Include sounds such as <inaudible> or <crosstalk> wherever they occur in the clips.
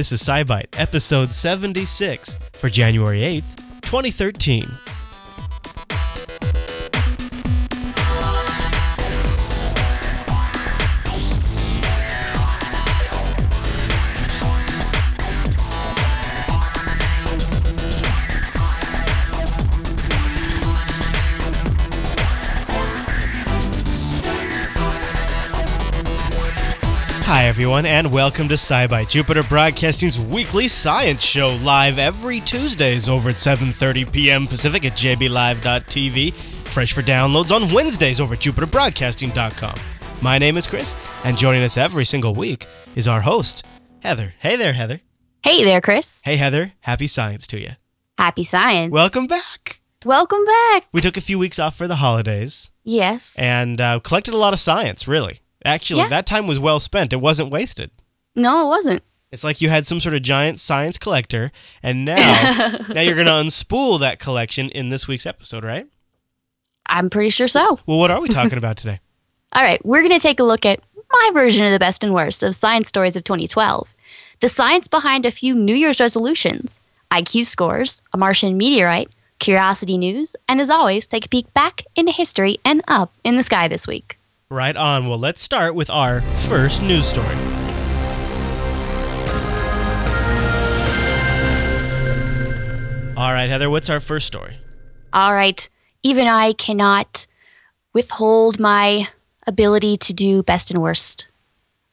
This is SciByte, episode 76 for January 8th, 2013. Everyone, and welcome to SciByte, Jupiter Broadcasting's weekly science show, live every Tuesdays over at 7.30 p.m. Pacific at jblive.tv, fresh for downloads on Wednesdays over at jupiterbroadcasting.com. My name is Chris, and joining us every single week is our host, Heather. Hey there, Heather. Hey there, Chris. Hey, Heather. Happy science to you. Happy science. Welcome back. Welcome back. We took a few weeks off for the holidays Yes. and uh, collected a lot of science, really. Actually, Yeah. that time was well spent. It wasn't wasted. no, it wasn't. It's like you had some sort of giant science collector, and now <laughs> now you're going to unspool that collection in this week's episode, right? I'm pretty sure so. Well, what are we talking about today? <laughs> All right, we're going to take a look at my version of the best and worst of science stories of 2012, the science behind a few New Year's resolutions, IQ scores, a Martian meteorite, curiosity news, and as always, take a peek back into history and up in the sky this week. Right on. Well, let's start with our first news story. All right, Heather, what's our first story? All right, even I cannot withhold my ability to do best and worst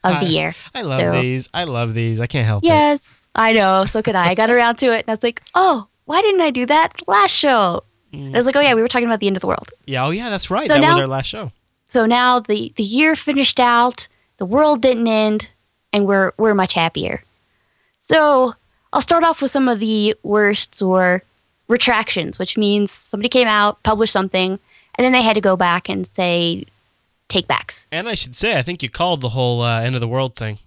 of the year. I love So- these. I love these. I can't help it. Yes, I know. So could I. I got around to it, and I was like, "Oh, why didn't I do that last show?" Mm. I was like, "Oh yeah, we were talking about the end of the world." Yeah, oh yeah, that's right. So that was our last show. So now the the year finished out, the world didn't end, and we're we're much happier. So I'll start off with some of the worsts or retractions, which means somebody came out, published something, and then they had to go back and say take backs. And I should say, I think you called the whole uh, end of the world thing.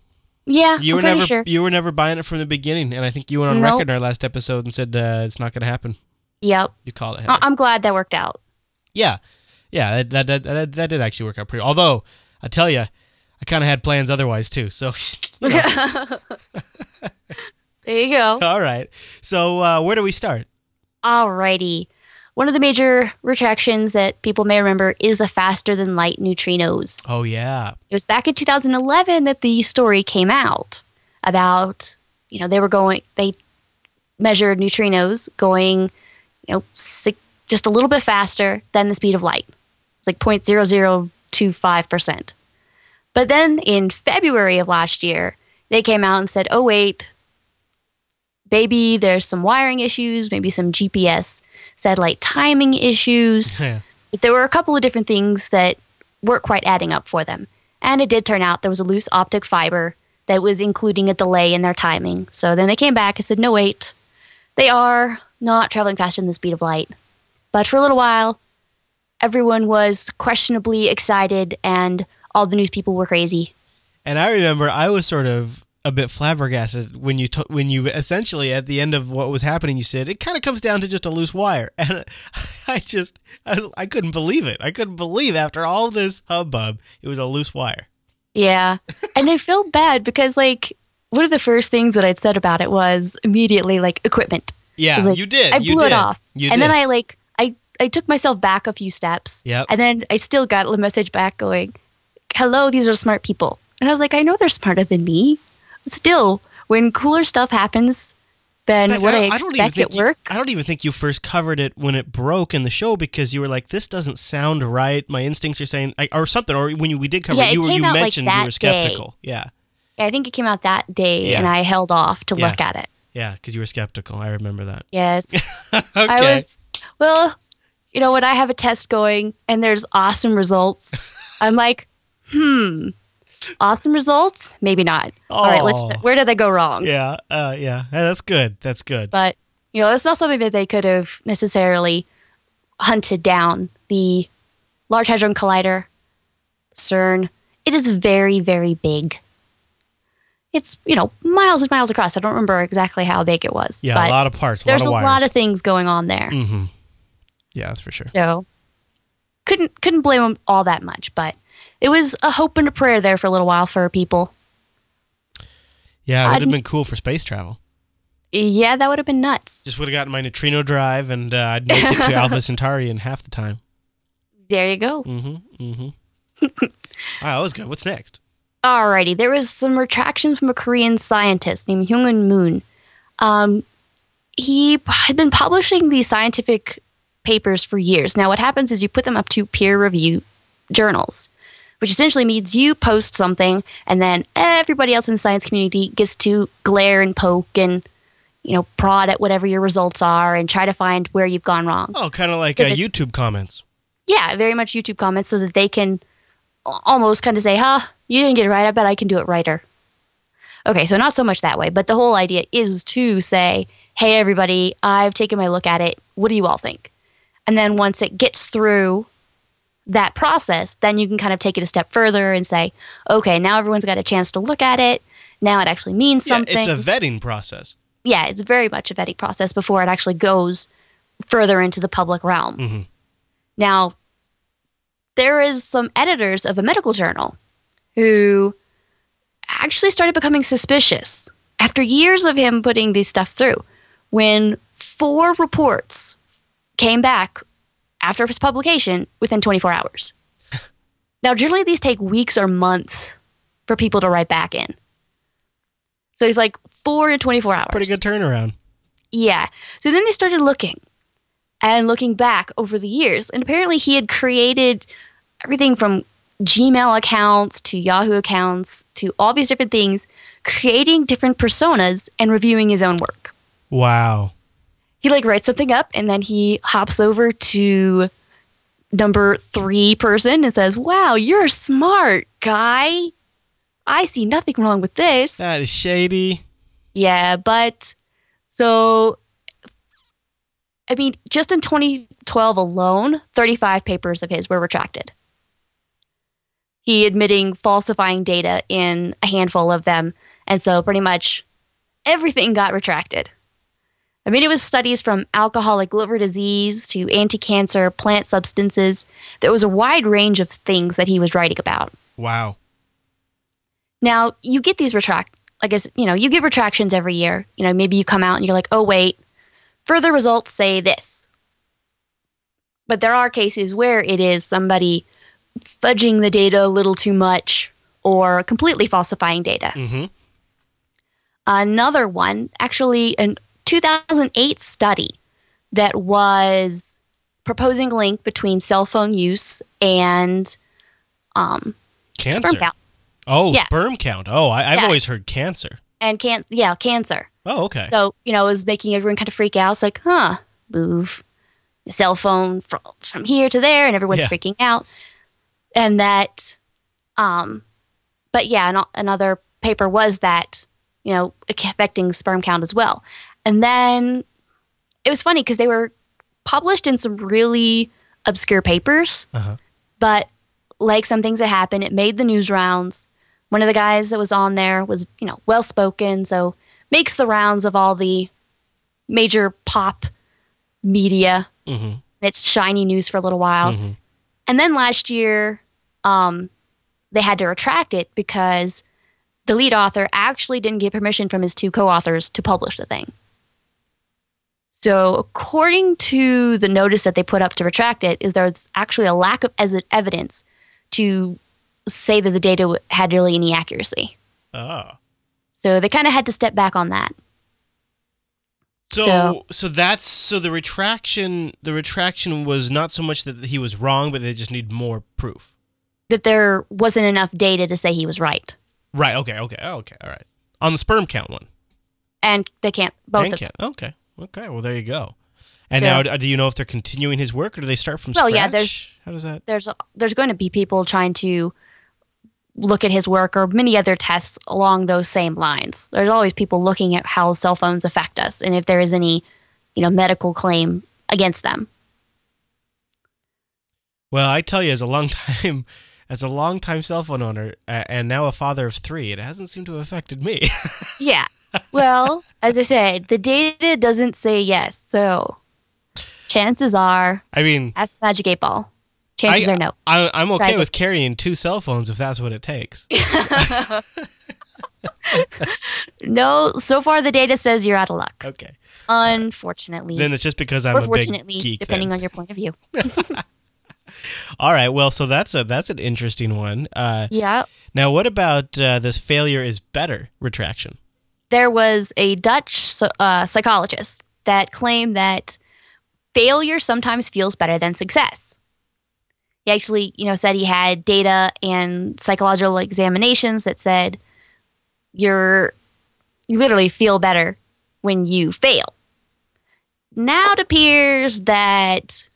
Yeah, You I'm were never sure. you were never buying it from the beginning, and I think you went on Nope. record in our last episode and said uh, it's not going to happen. Yep, You called it. I-. I'm glad that worked out. Yeah, yeah, that that, that that did actually work out pretty. Although I tell you, I kind of had plans otherwise too. So, <laughs> you know. <laughs> There you go. <laughs> all right. So uh, where do we start? Alrighty. One of the major retractions that people may remember is the faster than light neutrinos. Oh yeah, It was back in 2011 that the story came out about, you know, they were going, they measured neutrinos going, you know, si just a little bit faster than the speed of light. It's like 0.0025%. But then in February of last year, they came out and said, oh, wait, maybe there's some wiring issues, maybe some GPS satellite timing issues. <laughs> But there were a couple of different things that weren't quite adding up for them. And it did turn out there was a loose optic fiber that was including a delay in their timing. So then they came back and said, no, wait, they are not traveling faster than the speed of light. But for a little while, everyone was questionably excited and all the news people were crazy. and I remember I was sort of a bit flabbergasted when you to- when you essentially at the end of what was happening you said it kind of comes down to just a loose wire <laughs> and I just I, was, I couldn't believe it I couldn't believe after all this hubbub it was a loose wire Yeah. <laughs> and I feel bad because, like, one of the first things that I'd said about it was immediately, like, equipment. yeah like, you did I you blew did it off. you and did then I like I I took myself back a few steps. Yep. And then I still got a message back going, "Hello, these are smart people." And I was like, "I know they're smarter than me." Still, when cooler stuff happens than fact, what I, even expect at you- work, I don't even think you first covered it when it broke in the show because you were like, "This doesn't sound right." My instincts are saying, or something. Or when you, we did cover Yeah, it, you it were came you out, like, mentioned you were day. skeptical. Yeah, Yeah, I think it came out that day, Yeah. and I held off to Yeah. look at it. yeah, because you were skeptical. I remember that. Yes. <laughs> okay. I was, well, you know, when I have a test going and there's awesome results, <laughs> I'm like, hmm, awesome results? Maybe not. All right, let's. Where did I go wrong? yeah, uh, yeah, Hey, that's good. That's good. But you know, it's not something that they could have necessarily hunted down. The Large Hadron Collider, CERN, it is very, very big. It's you know miles and miles across. I don't remember exactly how big it was. yeah, a lot of parts. A there's lot a of wires. lot of things going on there. Mm-hmm. Yeah, that's for sure. So couldn't couldn't blame them all that much, but it was a hope and a prayer there for a little while for people. Yeah, it would have been cool for space travel. Yeah, that would have been nuts. Just would have gotten my neutrino drive, and uh, I'd make it to <laughs> Alpha Centauri in half the time. There you go. Mm-hmm. Mm-hmm. <laughs> All right, that was good. What's next? Alrighty, there was some retractions from a Korean scientist named Hyung-In Moon. Um, he had been publishing these scientific papers for years. Now, what happens is you put them up to peer review journals, which essentially means you post something, and then everybody else in the science community gets to glare and poke and you know prod at whatever your results are and try to find where you've gone wrong. Oh, kind of like So uh, the- YouTube comments. Yeah, very much YouTube comments so that they can almost kind of say, huh, you didn't get it right. I bet I can do it righter. Okay, so not so much that way, but the whole idea is to say, hey, everybody, I've taken my look at it. What do you all think? And then once it gets through that process, then you can kind of take it a step further and say, okay, now everyone's got a chance to look at it. Now it actually means something Yeah, it's a vetting process. yeah, it's very much a vetting process before it actually goes further into the public realm. Mhm. Now, there is some editors of a medical journal who actually started becoming suspicious after years of him putting these stuff through. When four reports came back after his publication within 24 hours. <laughs> now, generally, these take weeks or months for people to write back in. So he's like four to 24 hours. Pretty good turnaround. Yeah. So then they started looking and looking back over the years. And apparently he had created everything from Gmail accounts to Yahoo accounts to all these different things, creating different personas and reviewing his own work. Wow. He like writes something up and then he hops over to number three person and says, Wow, you're a smart, guy. I see nothing wrong with this. That is shady. Yeah, but so I mean, just in 2012 alone, 35 papers of his were retracted. He admitting falsifying data in a handful of them, and so pretty much everything got retracted. I mean, it was studies from alcoholic liver disease to anti-cancer plant substances. There was a wide range of things that he was writing about. Wow. Now, you get these retract I guess, you know, you get retractions every year. You know, maybe you come out and you're like, "Oh, wait, further results say this." But there are cases where it is somebody fudging the data a little too much or completely falsifying data. Mm-hmm. Another one, actually, a 2008 study that was proposing a link between cell phone use and um, Cancer. sperm count Oh, Yeah. sperm count. Oh, I, I've Yeah. always heard cancer. and can yeah cancer. Oh, okay. So, you know, it was making everyone kind of freak out. It's like, huh, move the cell phone from, from here to there, and everyone's Yeah. freaking out. And that, um, but yeah, an, another paper was that, you know, affecting sperm count as well. And then it was funny because they were published in some really obscure papers, Uh-huh. but like some things that happened, it made the news rounds. One of the guys that was on there was, you know, well spoken, so makes the rounds of all the major pop media. Mm-hmm. It's shiny news for a little while. Mhm. And then last year, um, they had to retract it because the lead author actually didn't get permission from his two co authors to publish the thing. So, according to the notice that they put up to retract it, is there's actually a lack of evidence to say that the data had really any accuracy. Oh. So they kind of had to step back on that. So, So- so that's so the retraction the retraction was not so much that he was wrong, but they just need more proof. That there wasn't enough data to say he was right. Right. Okay. Okay. Okay. All right. On the sperm count one. And they can't, both And of. Okay. Okay. Well, there you go. And So- now, do you know if they're continuing his work, or do they start from Well, scratch? yeah, there's- How does that? there's there's going to be people trying to look at his work or many other tests along those same lines. There's always people looking at how cell phones affect us and if there is any, you know, medical claim against them. Well, I tell you, as a long time, <laughs> as a long time cell phone owner, and now a father of three, it hasn't seemed to have affected me. <laughs> Yeah. Well, as I said, the data doesn't say yes. So chances are, I mean, ask the Magic 8 Ball. Chances I- are no. I, I'm Try okay it. with carrying two cell phones if that's what it takes. <laughs> no, so far the data says you're out of luck. Okay. Unfortunately. Then it's just because I'm or a big geek. depending then. on your point of view. <laughs> <laughs> All right. Well, so that's a that's an interesting one. Uh, Yeah. now, what about uh, this failure is better retraction? There was a Dutch uh, psychologist that claimed that failure sometimes feels better than success. He actually, you know, said he had data and psychological examinations that said you're you literally feel better when you fail. Now it appears that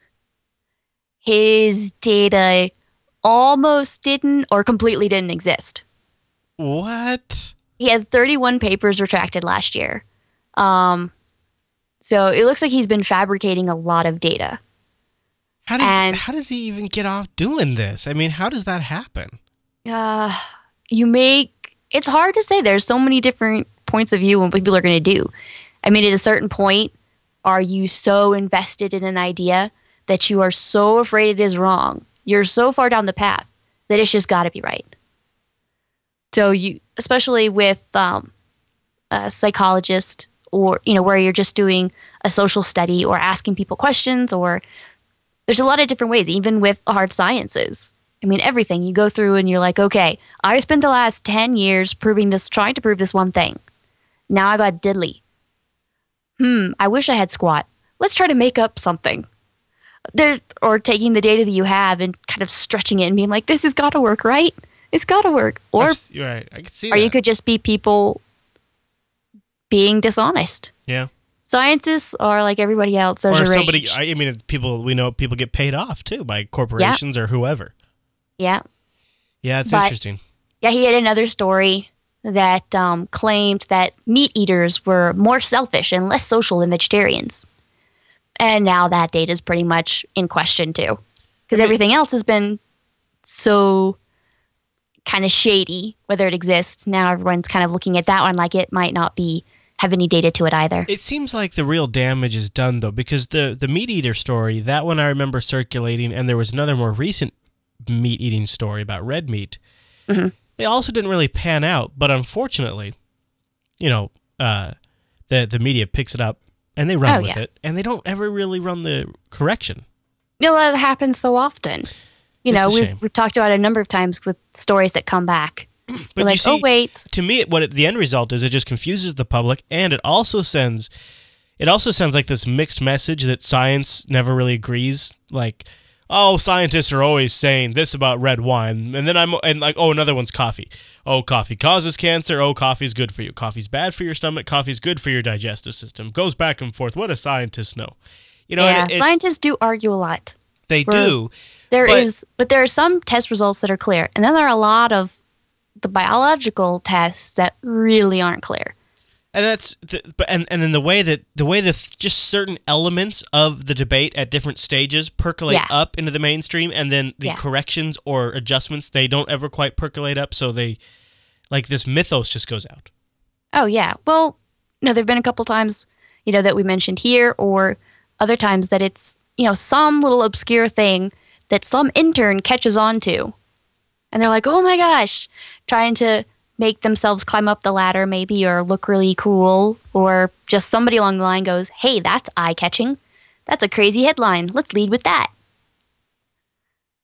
his data almost didn't or completely didn't exist. What? He had 31 papers retracted last year. Um, so it looks like he's been fabricating a lot of data. How does And- how does he even get off doing this? I mean, how does that happen? Uh, you make it's hard to say. There's so many different points of view and what people are going to do. I mean, at a certain point, are you so invested in an idea that you are so afraid it is wrong? You're so far down the path that it's just got to be right. So you, especially with um, a psychologist, or you know, where you're just doing a social study or asking people questions, or there's a lot of different ways. Even with hard sciences, I mean, everything you go through and you're like, okay, I spent the last 10 years proving this, trying to prove this one thing. Now I got diddly. Hmm, I wish I had squat. Let's try to make up something. There, or taking the data that you have and kind of stretching it and being like, this has got to work, right? It's got to work. Or, right. I see or that. you could just be people being dishonest. yeah. Scientists are like everybody else. There's or somebody. I, I mean, people we know people get paid off too by corporations or whoever. yeah. Yeah, it's But- interesting. Yeah, he had another story that um, claimed that meat eaters were more selfish and less social than vegetarians. And now that data is pretty much in question too. Because everything else has been so kind of shady, whether it exists. Now everyone's kind of looking at that one like it might not be have any data to it either. It seems like the real damage is done though, because the the meat eater story that one I remember circulating, and there was another more recent meat eating story about red meat. Mhm. They also didn't really pan out, but unfortunately, you know, uh, the the media picks it up and they run Oh, with yeah. it, and they don't ever really run the correction. You know, that happens so often. You know, we've, we've talked about it a number of times with stories that come back. <clears throat> But like, oh, see, oh, wait. to me, what it, the end result is, it just confuses the public, and it also sends, it also sends like this mixed message that science never really agrees. Like, oh, scientists are always saying this about red wine, and then I'm and like, oh, another one's coffee. Oh, coffee causes cancer. Oh, coffee's good for you. Coffee's bad for your stomach. Coffee's good for your digestive system. Goes back and forth. What do scientists know? You know, yeah, it- scientists do argue a lot. they we're- do. There But- is, but there are some test results that are clear, and then there are a lot of the biological tests that really aren't clear. and that's but and and then the way that the way that just certain elements of the debate at different stages percolate Yeah. up into the mainstream and then the Yeah. corrections or adjustments they don't ever quite percolate up so they like this mythos just goes out Oh yeah, well, no, there've been a couple times, you know, that we mentioned here, or other times that it's you know some little obscure thing that some intern catches on to, and they're like, oh my gosh, trying to make themselves climb up the ladder maybe or look really cool, or just somebody along the line goes, hey, that's eye catching. That's a crazy headline. Let's lead with that.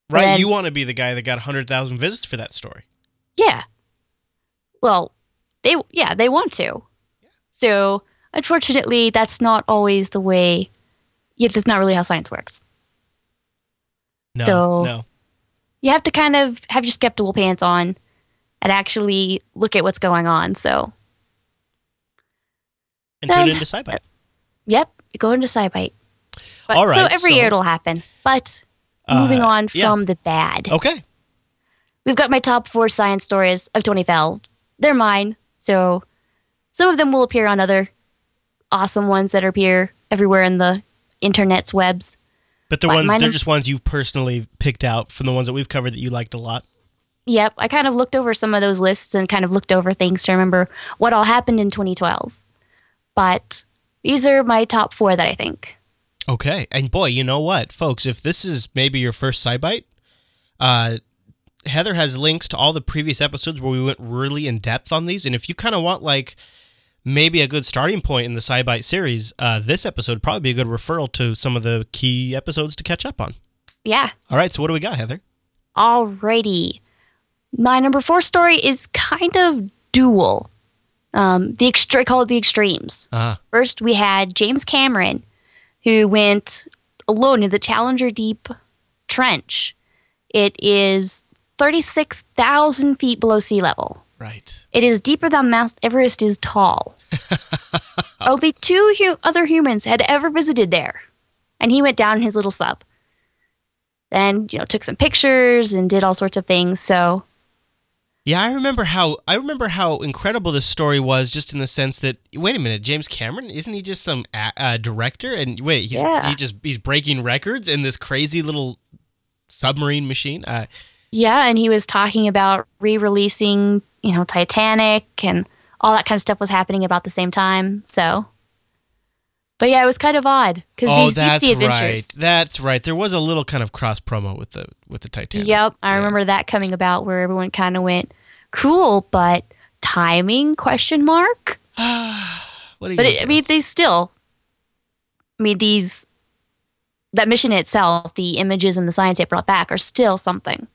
right Then- you want to be the guy that got 100,000 visits for that story Yeah. Well, they yeah, they want to. So, unfortunately, that's not always the way yeah, that's not really how science works. No So- no You have to kind of have your skeptical pants on and actually look at what's going on. So, and tune Then- into SciByte. yep, go into SciByte. But, All so every so- year it'll happen. But Uh, moving on yeah. from the bad. okay We've got my top four science stories of 2012. They're mine. So some of them will appear on other awesome ones that appear everywhere in the internet's webs. But the ones they're just ones you've personally picked out from the ones that we've covered that you liked a lot Yep, I kind of looked over some of those lists and kind of looked over things to remember what all happened in 2012. But these are my top four that I think. Okay. And boy, you know what, folks, if this is maybe your first SciByte, uh, Heather has links to all the previous episodes where we went really in depth on these. And if you kind of want like maybe a good starting point in the SciByte series, uh, this episode would probably be a good referral to some of the key episodes to catch up on. Yeah. All right, so what do we got, Heather? Alrighty. My number four story is kind of dual. Um, the extre- call it the extremes. Uh, First, we had James Cameron, who went alone in the Challenger Deep Trench. It is 36,000 feet below sea level. Right. It is deeper than Mount Everest is tall. <laughs> Only two hu- other humans had ever visited there, and he went down in his little sub. Then, you know, took some pictures and did all sorts of things. So, Yeah, I remember how I remember how incredible this story was, just in the sense that wait a minute, James Cameron isn't he just some a- uh, director? And wait, he's Yeah. he just he's breaking records in this crazy little submarine machine. Uh, yeah, and he was talking about re-releasing, you know, Titanic and all that kind of stuff was happening about the same time. So, but yeah, it was kind of odd because oh, these deep sea right. adventures. That's right. There was a little kind of cross promo with the with the Titanic. Yep, I Yeah. remember that coming about where everyone kind of went cool, but timing question mark. <sighs> But it, I mean, they still. I mean, these that mission itself, the images and the science it brought back are still something.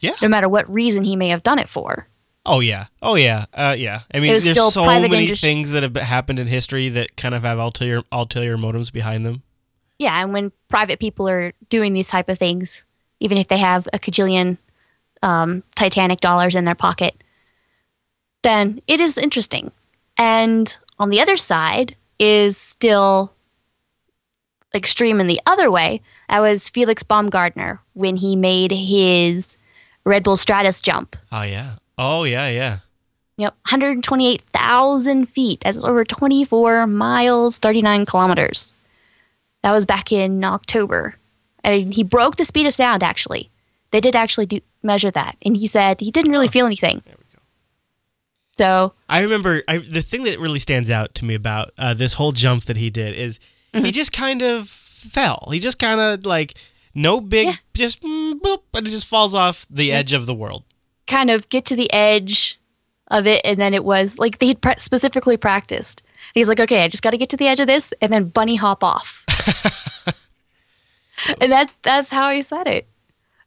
Yeah. No matter what reason he may have done it for. Oh yeah, oh yeah, uh, yeah. I mean, there's so many industry- things that have happened in history that kind of have ulterior ulterior motives behind them. Yeah, and when private people are doing these type of things, even if they have a cajillion um, Titanic dollars in their pocket, then it is interesting. And on the other side is still extreme in the other way. That was Felix Baumgartner when he made his Red Bull Stratos jump. Oh yeah, oh yeah, yeah. Yep, 128,000 feet. That's over 24 miles, 39 kilometers. That was back in October. And he broke the speed of sound, actually. They did actually do, measure that. And he said he didn't really feel anything. There we go. So, I remember I, the thing that really stands out to me about uh, this whole jump that he did is Mm-hmm. he just kind of fell. He just kind of like no big, Yeah. just mm, boop, and it just falls off the edge of the world. Kind of get to the edge of it. And then it was like they had pre- specifically practiced. He's like, okay, I just got to get to the edge of this and then bunny hop off. <laughs> and that that's how he said it.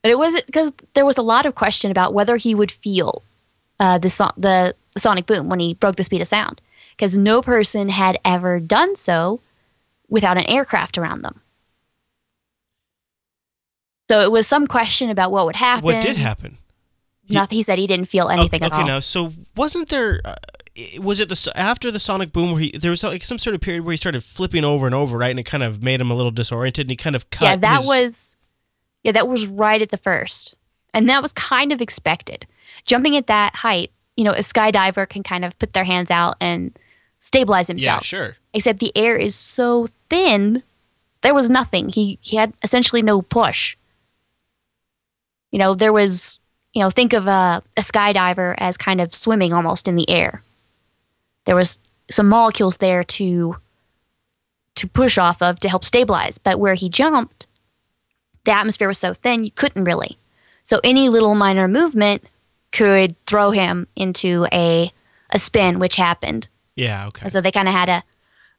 And it wasn't because there was a lot of question about whether he would feel uh, the, so- the the sonic boom when he broke the speed of sound, because no person had ever done so without an aircraft around them. So it was some question about what would happen. What did happen? Nothing. He said he didn't feel anything okay, at all. now so wasn't there? Uh, was it the after the sonic boom where he there was like some sort of period where he started flipping over and over, right? And it kind of made him a little disoriented, and he kind of cut. yeah, that his- was yeah, that was right at the first. And that was kind of expected. Jumping at that height, you know, a skydiver can kind of put their hands out and stabilize himself. yeah, sure. Except the air is so thin, there was nothing. He he had essentially no push. You know, there was you know, think of a, a skydiver as kind of swimming almost in the air. There was some molecules there to to push off of to help stabilize, but where he jumped, the atmosphere was so thin you couldn't really. So any little minor movement could throw him into a a spin, which happened. Yeah, okay. And so they kind of had a,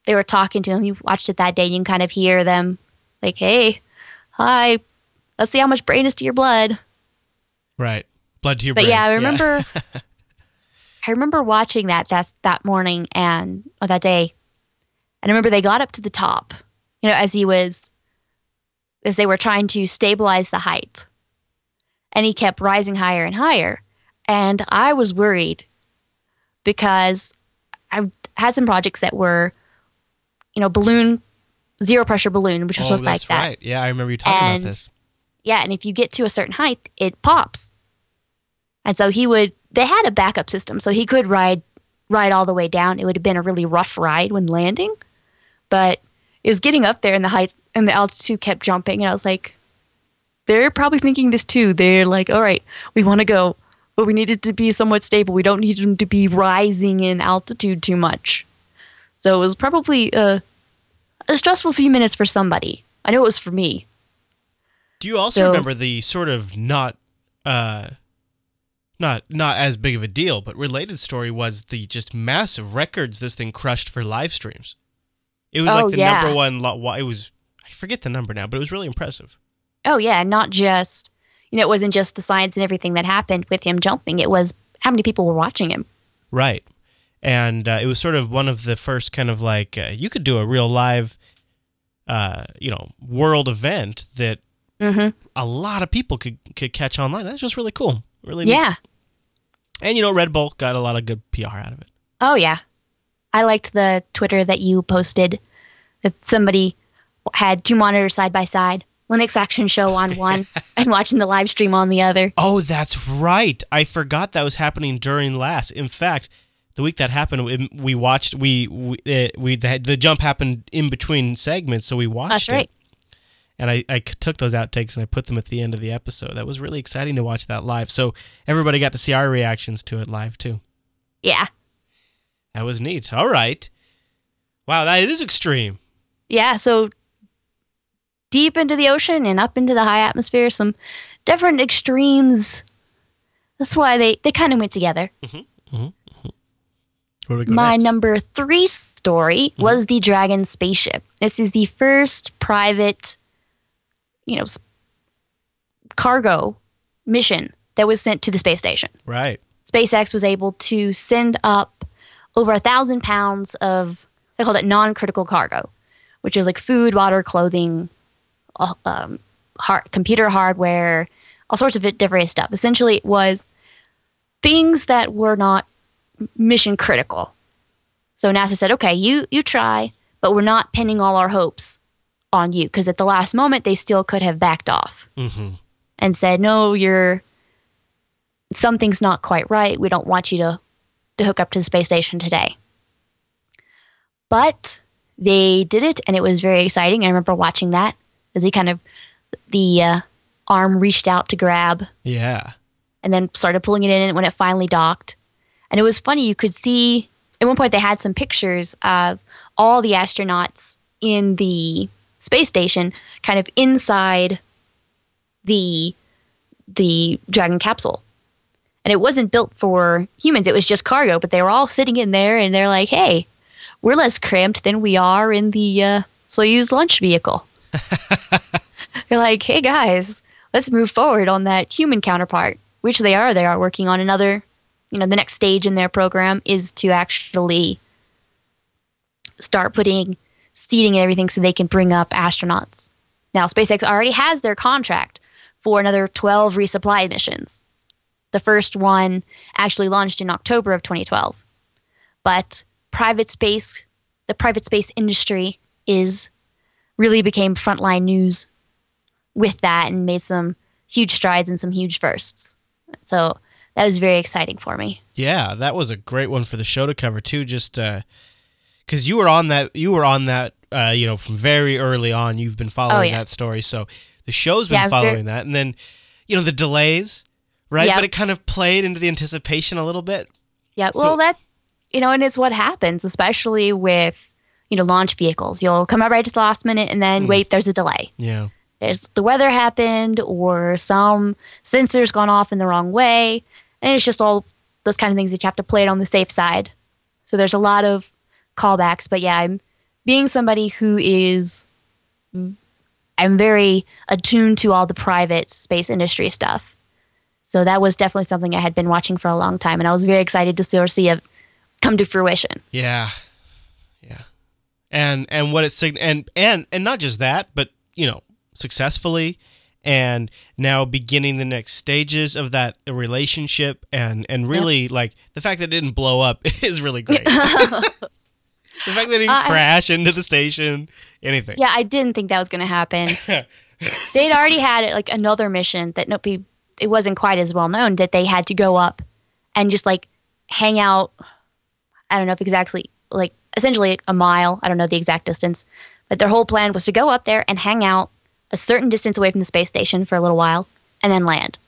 they were talking to him. You watched it that day. You can kind of hear them like, hey, hi, let's see how much brain is to your blood. Right. Blood to your But brain. yeah, I remember, <laughs> I remember watching that that that morning and or that day, and I remember they got up to the top, you know, as he was, as they were trying to stabilize the height, and he kept rising higher and higher, and I was worried because I had some projects that were, you know, balloon, zero pressure balloon, which was oh, just like that. right. Yeah, I remember you talking And- about this. Yeah, and if you get to a certain height, it pops. And so he would they had a backup system, so he could ride ride all the way down. It would have been a really rough ride when landing. But it was getting up there and the height and the altitude kept jumping and I was like they're probably thinking this too. They're like, "All right, we want to go, but we need it to be somewhat stable. We don't need them to be rising in altitude too much." So it was probably a, a stressful few minutes for somebody. I know it was for me. Do you also So- remember the sort of not uh not not as big of a deal, but related story was the just massive records this thing crushed for live streams. It was Oh, like the yeah. number one. Lo- it was I forget the number now, but it was really impressive. Oh yeah, not just you know, it wasn't just the science and everything that happened with him jumping. It was how many people were watching him. Right. And uh, it was sort of one of the first kind of like uh, you could do a real live, uh, you know, world event that Mm-hmm. a lot of people could could catch online. That's just really cool. Really. Yeah. And you know, Red Bull got a lot of good PR out of it. Oh yeah. I liked the Twitter that you posted that somebody had two monitors side by side, Linux Action Show on <laughs> one and watching the live stream on the other. Oh, that's right. I forgot that was happening during last. In fact, the week that happened, we- we watched we we, uh, we the, the jump happened in between segments, so we watched That's right. it. And I, I took those outtakes and I put them at the end of the episode. That was really exciting to watch that live. So everybody got to see our reactions to it live too. Yeah. That was neat. All right. Wow, that is extreme. Yeah, so deep into the ocean and up into the high atmosphere, some different extremes. That's why they, they kind of went together. Mm-hmm, mm-hmm, mm-hmm. Where do we go My next? number three story was the Dragon spaceship. This is the first private, you know, cargo mission that was sent to the space station. right. SpaceX was able to send up over a thousand pounds of they called it non-critical cargo, which is like food, water, clothing, um, har computer hardware, all sorts of different stuff. Essentially, it was things that were not mission critical. So NASA said, "Okay, you you try, but we're not pinning all our hopes on you because at the last moment they still could have backed off." hmm and said, "No, you're something's not quite right. We don't want you to to hook up to the space station today." But they did it, and it was very exciting. I remember watching that as he kind of the uh, arm reached out to grab, Yeah. and then started pulling it in when it finally docked. And it was funny. You could see at one point they had some pictures of all the astronauts in the space station, kind of inside the the Dragon capsule. And it wasn't built for humans; it was just cargo. But they were all sitting in there, and they're like, "Hey, we're less cramped than we are in the uh, Soyuz launch vehicle." <laughs> they're like, "Hey guys, let's move forward on that human counterpart." Which they are. They are working on another. You know, the next stage in their program is to actually start putting seating and everything so they can bring up astronauts. Now, SpaceX already has their contract for another 12 resupply missions. The first one actually launched in October of 2012. But private space, the private space industry is really became frontline news with that and made some huge strides and some huge firsts. So that was very exciting for me. Yeah, that was a great one for the show to cover too. Just uh, because you were on that, you were on that, uh, you know, from very early on. You've been following Oh, yeah. that story, so the show's been Yeah, following that, and then you know the delays, right? Yep. But it kind of played into the anticipation a little bit. Yeah, So- well, that's you know, and it's what happens, especially with you know launch vehicles. You'll come out right at the last minute, and then Hmm. wait, there's a delay. Yeah, There's the weather happened, or some sensors gone off in the wrong way, and it's just all those kind of things that you have to play it on the safe side. So there's a lot of callbacks, but yeah, I'm being somebody who is I'm very attuned to all the private space industry stuff. So that was definitely something I had been watching for a long time, and I was very excited to of see it come to fruition. yeah, yeah, and and what it's sign- and and and not just that, but you know, successfully. And now beginning the next stages of that relationship, and and really like the fact that it didn't blow up <laughs> is really great. <laughs> the fact that didn't Uh, crash into the station, anything. Yeah, I didn't think that was going to happen. <laughs> They'd already had it like another mission that no pe- it wasn't quite as well known that they had to go up and just like hang out. I don't know if exactly like essentially a mile. I don't know the exact distance, but their whole plan was to go up there and hang out a certain distance away from the space station for a little while and then land.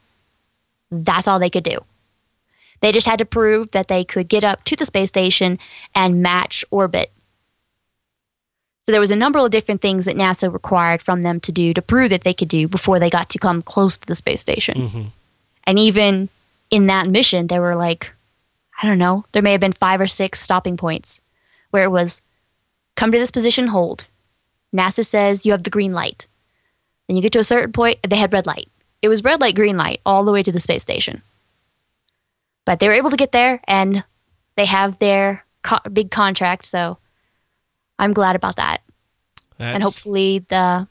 That's all they could do. They just had to prove that they could get up to the space station and match orbit so there was a number of different things that NASA required from them to do to prove that they could do before they got to come close to the space station. Mhm. And even in that mission, there were like, I don't know, there may have been five or six stopping points where it was come to this position, hold. NASA says you have the green light. Then you get to a certain point, they had red light. It was red light, green light, all the way to the space station. But they were able to get there and they have their co- big contract, so I'm glad about that. That's, And hopefully the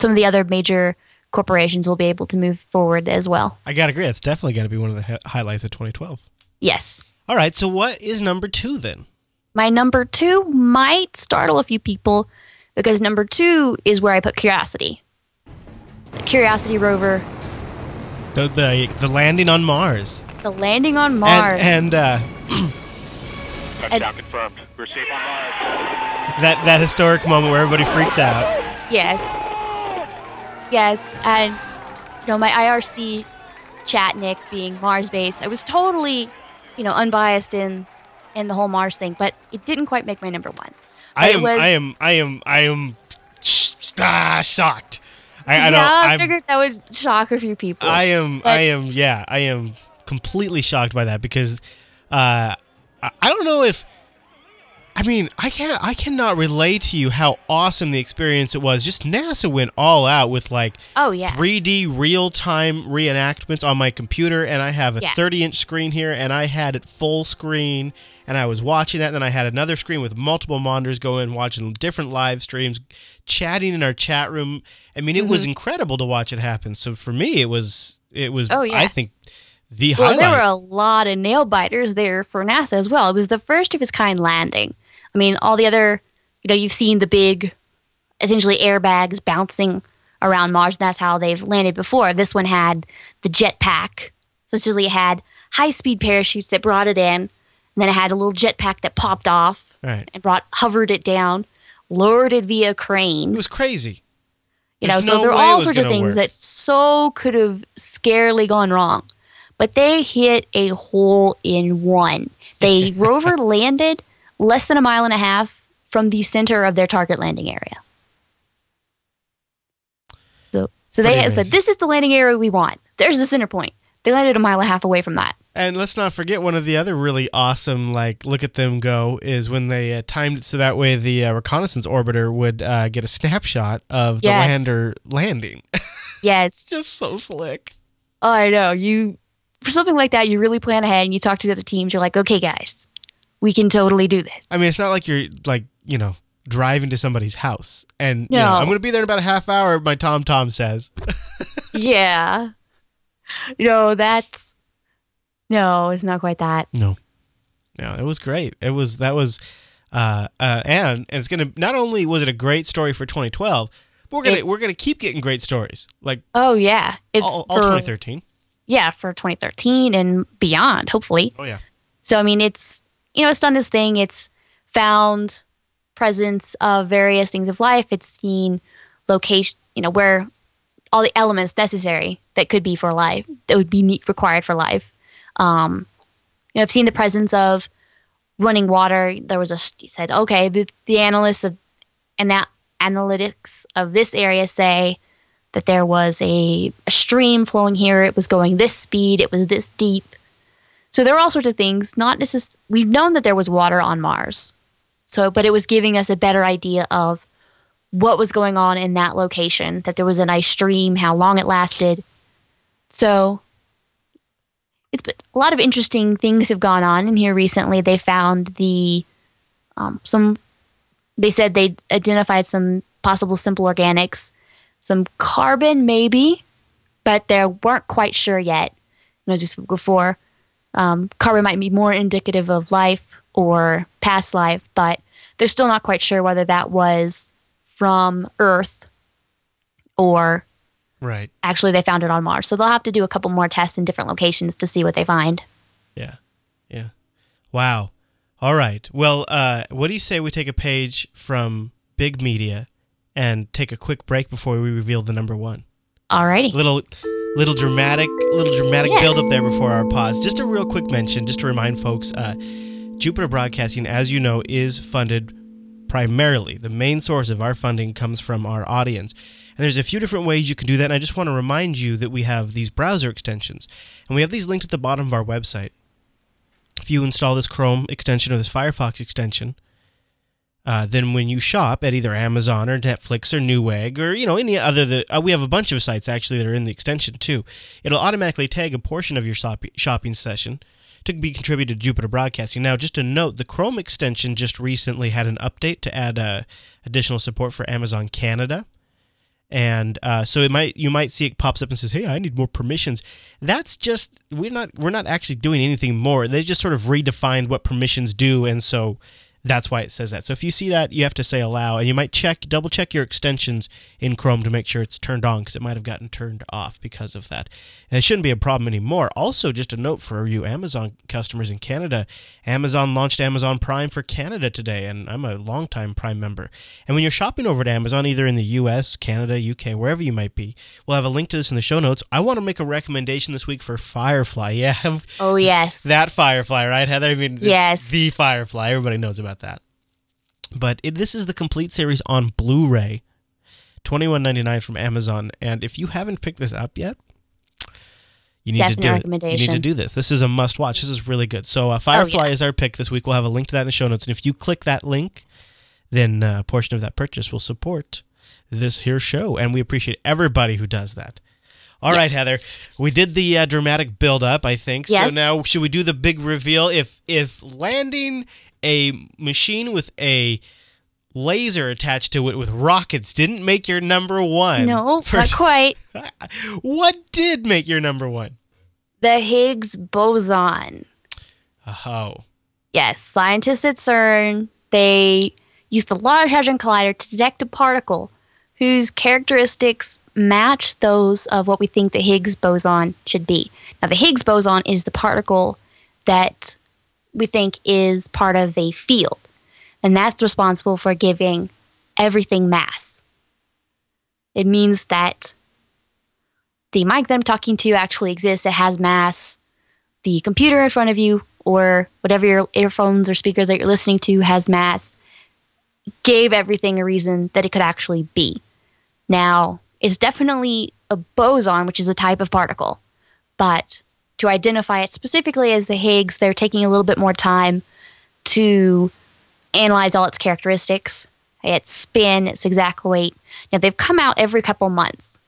some of the other major corporations will be able to move forward as well. I gotta agree. That's definitely going to be one of the hi- highlights of 2012. Yes. All right. So what is number two then? My number two might startle a few people because number two is where I put Curiosity. The Curiosity rover, The the, the landing on Mars. The landing on Mars. And, and uh, Touchdown confirmed. We're safe on Mars. that that historic moment where everybody freaks out. yes. Yes. And, you know, my IRC chat, Nick, being Mars based, I was totally, you know, unbiased in in the whole Mars thing, but it didn't quite make my number one. I am was- I am I am I am sh- ah, shocked. I, I yeah, don't. I I'm, figured that would shock a few people. I am. But- I am. Yeah, I am completely shocked by that because uh, I don't know if. I mean, I can't. I cannot relay to you how awesome the experience it was. Just NASA went all out with like Oh, yeah. 3D real time reenactments on my computer, and I have a Yeah. 30 inch screen here, and I had it full screen, and I was watching that. And then I had another screen with multiple monitors going, watching different live streams, chatting in our chat room. I mean, it was Mm-hmm. incredible to watch it happen. So for me, it was. It was. Oh, yeah. I think the Well, highlight. there were a lot of nail biters there for NASA as well. It was the first of its kind landing. I mean, all the other, you know, you've seen the big, essentially airbags bouncing around Mars. That's how they've landed before. This one had the jetpack. So essentially, it had high speed parachutes that brought it in. And then it had a little jetpack that popped off right. and brought hovered it down, lowered it via crane. It was crazy. You know, There's so no there are all sorts of things work. that so could have scarily gone wrong. But they hit a hole in one. They <laughs> rover landed less than a mile and a half from the center of their target landing area. So, so they said. "This is the landing area we want." There's the center point. They landed a mile and a half away from that. And let's not forget one of the other really awesome, like, look at them go is when they uh, timed it so that way the uh, reconnaissance orbiter would uh, get a snapshot of the Yes. lander landing. <laughs> Yes, It's Just so slick. I know. You for something like that, you really plan ahead and you talk to the other teams. You're like, "Okay, guys, we can totally do this." I mean, it's not like you're, like, you know, driving to somebody's house and, you know, I'm going to be there in about a half hour, my Tom Tom says. <laughs> yeah. No, that's no, it's not quite that. No. No, it was great. It was, that was, uh, uh, and, and it's going to, not only was it a great story for 2012, but we're going to, It's- we're going to keep getting great stories. Like, Oh yeah, it's all, all for 2013. Yeah for 2013 and beyond, hopefully. Oh, yeah. So I mean, it's you know, it's done this thing. It's found presence of various things of life. It's seen location, you know, where all the elements necessary that could be for life that would be required for life. Um, you know, I've seen the presence of running water. There was a he said, okay, the, the analysts of and that analytics of this area say that there was a, a stream flowing here. It was going this speed. It was this deep. So there are all sorts of things. Not necess- We've known that there was water on Mars. So, but it was giving us a better idea of what was going on in that location. That there was a nice stream, how long it lasted. So, it's been, a lot of interesting things have gone on in here recently. They found the um, some. They said they identified some possible simple organics, some carbon maybe, but they weren't quite sure yet. You know, just before um, carbon might be more indicative of life or past life, but they're still not quite sure whether that was from Earth or Right. actually they found it on Mars. So they'll have to do a couple more tests in different locations to see what they find. Yeah. Yeah. Wow. All right. Well, uh, what do you say we take a page from big media and take a quick break before we reveal the number one? Alrighty. Little, little dramatic, little dramatic Yeah. build up there before our pause. Just a real quick mention, just to remind folks, uh, Jupiter Broadcasting, as you know, is funded primarily. The main source of our funding comes from our audience. And there's a few different ways you can do that. And I just want to remind you that we have these browser extensions, and we have these linked at the bottom of our website. If you install this Chrome extension or this Firefox extension, uh, then when you shop at either Amazon or Netflix or Newegg or you know any other the uh, we have a bunch of sites actually that are in the extension too. It'll automatically tag a portion of your shop- shopping session to be contributed to Jupiter Broadcasting. Now, just a note, the Chrome extension just recently had an update to add uh, additional support for Amazon Canada. And uh, so it might you might see it pops up and says, "Hey, I need more permissions." That's just we're not we're not actually doing anything more. They just sort of redefined what permissions do, and so that's why it says that. So if you see that, you have to say allow, and you might check, double check your extensions in Chrome to make sure it's turned on because it might have gotten turned off because of that. And it shouldn't be a problem anymore. Also, just a note for you Amazon customers in Canada Amazon launched Amazon Prime for Canada today, and I'm a longtime Prime member. And when you're shopping over at Amazon, either in the US, Canada, UK, wherever you might be, we'll have a link to this in the show notes. I want to make a recommendation this week for Firefly. <laughs> Yeah. Oh, yes. that Firefly, right, Heather? I mean, Yes. the Firefly. Everybody knows about that. But it, this is the complete series on Blu-ray, twenty one ninety nine from Amazon. And if you haven't picked this up yet, you need Definite to do it. You need to do this. This is a must watch. This is really good. So uh, Firefly Oh, yeah. is our pick this week. We'll have a link to that in the show notes. And if you click that link, then uh, a portion of that purchase will support this here show. And we appreciate everybody who does that. All right, Yes. Heather. We did the uh, dramatic build up, I think. Yes. So now should we do the big reveal? If if landing a machine with a laser attached to it with rockets didn't make your number one. No, <laughs> for- not quite. <laughs> what did make your number one? The Higgs boson. Oh. Yes, scientists at CERN, they used the Large Hadron Collider to detect a particle whose characteristics match those of what we think the Higgs boson should be. Now, the Higgs boson is the particle that we think is part of a field, and that's responsible for giving everything mass. It means that the mic that I'm talking to actually exists, it has mass. The computer in front of you, or whatever your earphones or speaker that you're listening to, has mass, gave everything a reason that it could actually be. Now, it's definitely a boson, which is a type of particle, but to identify it specifically as the Higgs, they're taking a little bit more time to analyze all its characteristics, its spin, its exact weight. Now, they've come out every couple months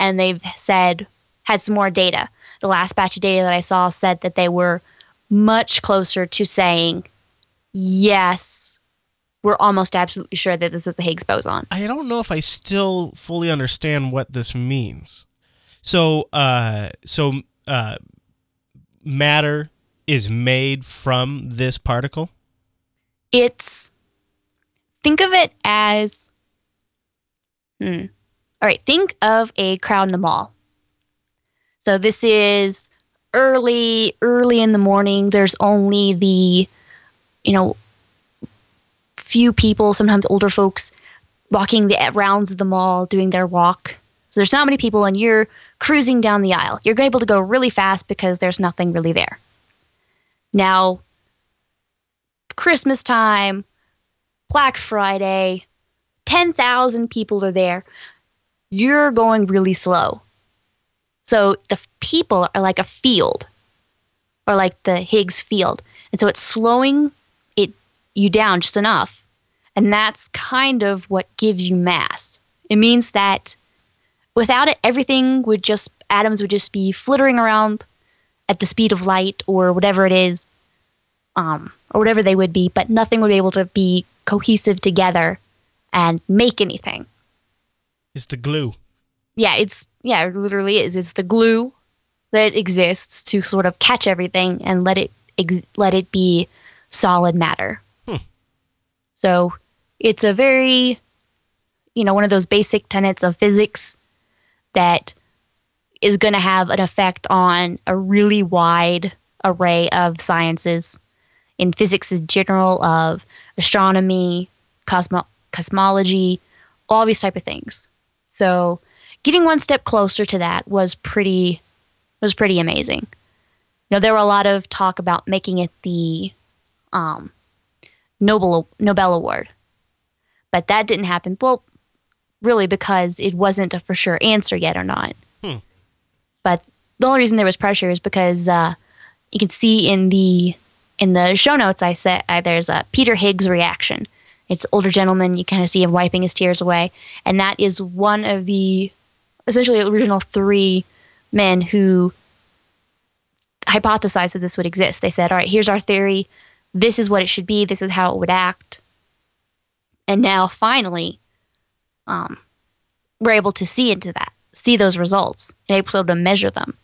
and they've said, had some more data. The last batch of data that I saw said that they were much closer to saying, yes, we're almost absolutely sure that this is the Higgs boson. I don't know if I still fully understand what this means. So, uh, so uh, matter is made from this particle. It's, think of it as, hmm. All right, think of a crowd in a mall. So this is early, early in the morning. There's only the, you know, few people, sometimes older folks, walking the rounds of the mall, doing their walk. So there's not many people, and you're cruising down the aisle. You're able to go really fast because there's nothing really there. Now, Christmas time, Black Friday, 10,000 people are there. You're going really slow. So the people are like a field or like the Higgs field. And so it's slowing it you down just enough. And that's kind of what gives you mass. It means that without it everything would just atoms would just be flittering around at the speed of light or whatever it is um, or whatever they would be, but nothing would be able to be cohesive together and make anything. It's the glue. Yeah, it's yeah, it literally is. It's the glue that exists to sort of catch everything and let it ex- let it be solid matter. Hmm. So it's a very, you know, one of those basic tenets of physics that is going to have an effect on a really wide array of sciences. In physics in general of astronomy cosmo- cosmology all these type of things. So getting one step closer to that was pretty was pretty amazing. You know there were a lot of talk about making it the um, Nobel Nobel Award, but that didn't happen. Well, really because it wasn't a for sure answer yet or not. Hmm. But the only reason there was pressure is because uh, you can see in the in the show notes I said uh, there's a Peter Higgs reaction. It's older gentleman. You kind of see him wiping his tears away, and that is one of the essentially original three men who hypothesized that this would exist. They said, "All right, here's our theory. This is what it should be. This is how it would act." And now, finally, um, we're able to see into that, see those results, and able to measure them.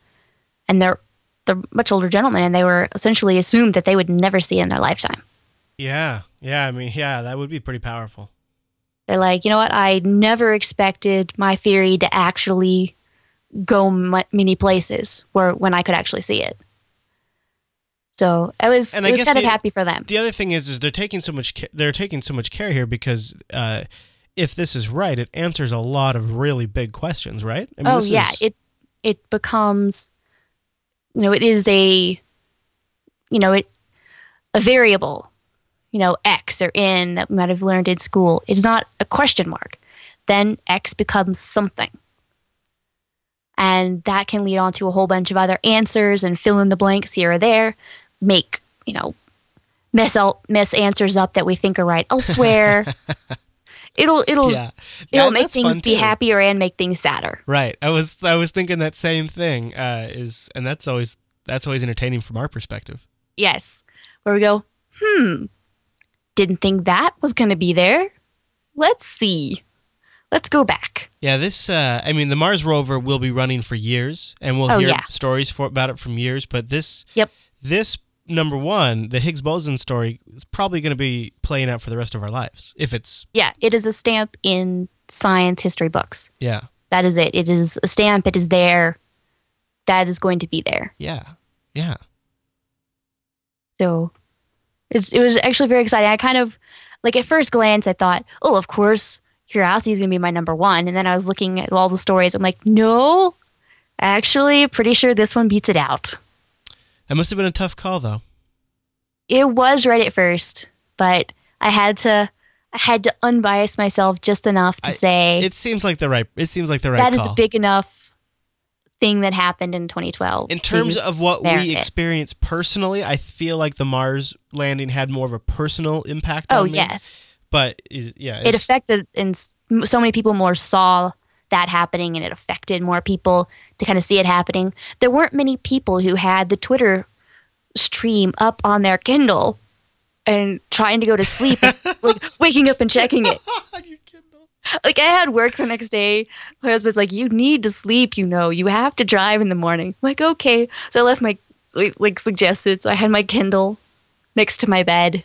And they're they're much older gentlemen, and they were essentially assumed that they would never see in their lifetime. Yeah, yeah. I mean, yeah, that would be pretty powerful. They're like, you know what? I never expected my theory to actually go m- many places where when I could actually see it. So I was, And I was kind of happy for them. The other thing is, is they're taking so much ca- they're taking so much care here because uh, if this is right, it answers a lot of really big questions, right? I mean, oh yeah, is- it it becomes, you know, it is a, you know, it a variable, you know, x or n that we might have learned in school. It's not a question mark. Then x becomes something. And that can lead on to a whole bunch of other answers and fill in the blanks here or there, make, you know, mess out mess answers up that we think are right <laughs> elsewhere. It'll it'll yeah, it'll make things be too. happier and make things sadder. Right. I was I was thinking that same thing. Uh, is and that's always that's always entertaining from our perspective. Yes. Where we go, hmm, didn't think that was going to be there. Let's see. Let's go back. Yeah, this. Uh, I mean, the Mars rover will be running for years, and we'll Oh, hear yeah. stories for about it from years. But this, Yep. this number one, the Higgs boson story, is probably going to be playing out for the rest of our lives. If it's Yeah, it is a stamp in science history books. yeah, That is it. It is a stamp. It is there. That is going to be there. yeah, yeah. So it's, it was actually very exciting. I kind of, like, at first glance, I thought, oh, of course, Curiosity is going to be my number one. And then I was looking at all the stories. I'm like, no, actually, pretty sure this one beats it out. That must have been a tough call, though. it was right at first, but I had to I had to unbias myself just enough to I- say It seems like the right. It seems like the right that is call. a big enough thing that happened in 2012. in terms of what we experienced personally, I feel like the Mars landing had more of a personal impact. oh on me. yes, but is, yeah, it affected and so many people more saw that happening and it affected more people to kind of see it happening. There weren't many people who had the Twitter stream up on their Kindle and trying to go to sleep, and, <laughs> like waking up and checking it. <laughs> Your Kindle. like I had work the next day. My husband's like, "You need to sleep. You know, you have to drive in the morning." I'm like, okay. So I left my like, suggested. So I had my Kindle next to my bed.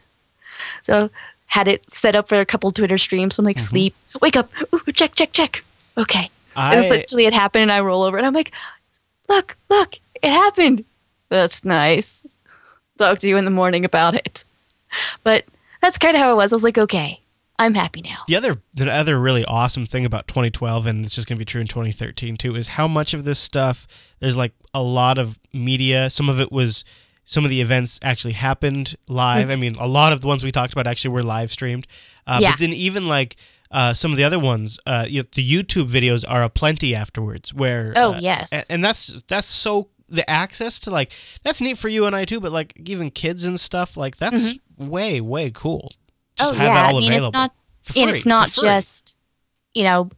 So had it set up for a couple Twitter streams. So I'm like, mm-hmm. sleep, wake up, ooh, check, check, check. Okay. I, Essentially, it happened, and I roll over, and I'm like, look, look, it happened. That's nice. Talk to you in the morning about it. But that's kind of how it was. I was like, okay, I'm happy now. the other the other really awesome thing about 2012 and it's just going to be true in 2013 too is how much of this stuff there's like a lot of media some of it was some of the events actually happened live i mean a lot of the ones we talked about actually were live streamed uh, Yeah. but then even like uh, some of the other ones uh, you know, the youtube videos are aplenty afterwards where Oh, uh, yes. a- and that's that's so the access to like that's neat for you and i too but like even kids and stuff like that's way way cool just Mm-hmm. oh have yeah, that all I mean available it's not for and it's not just you know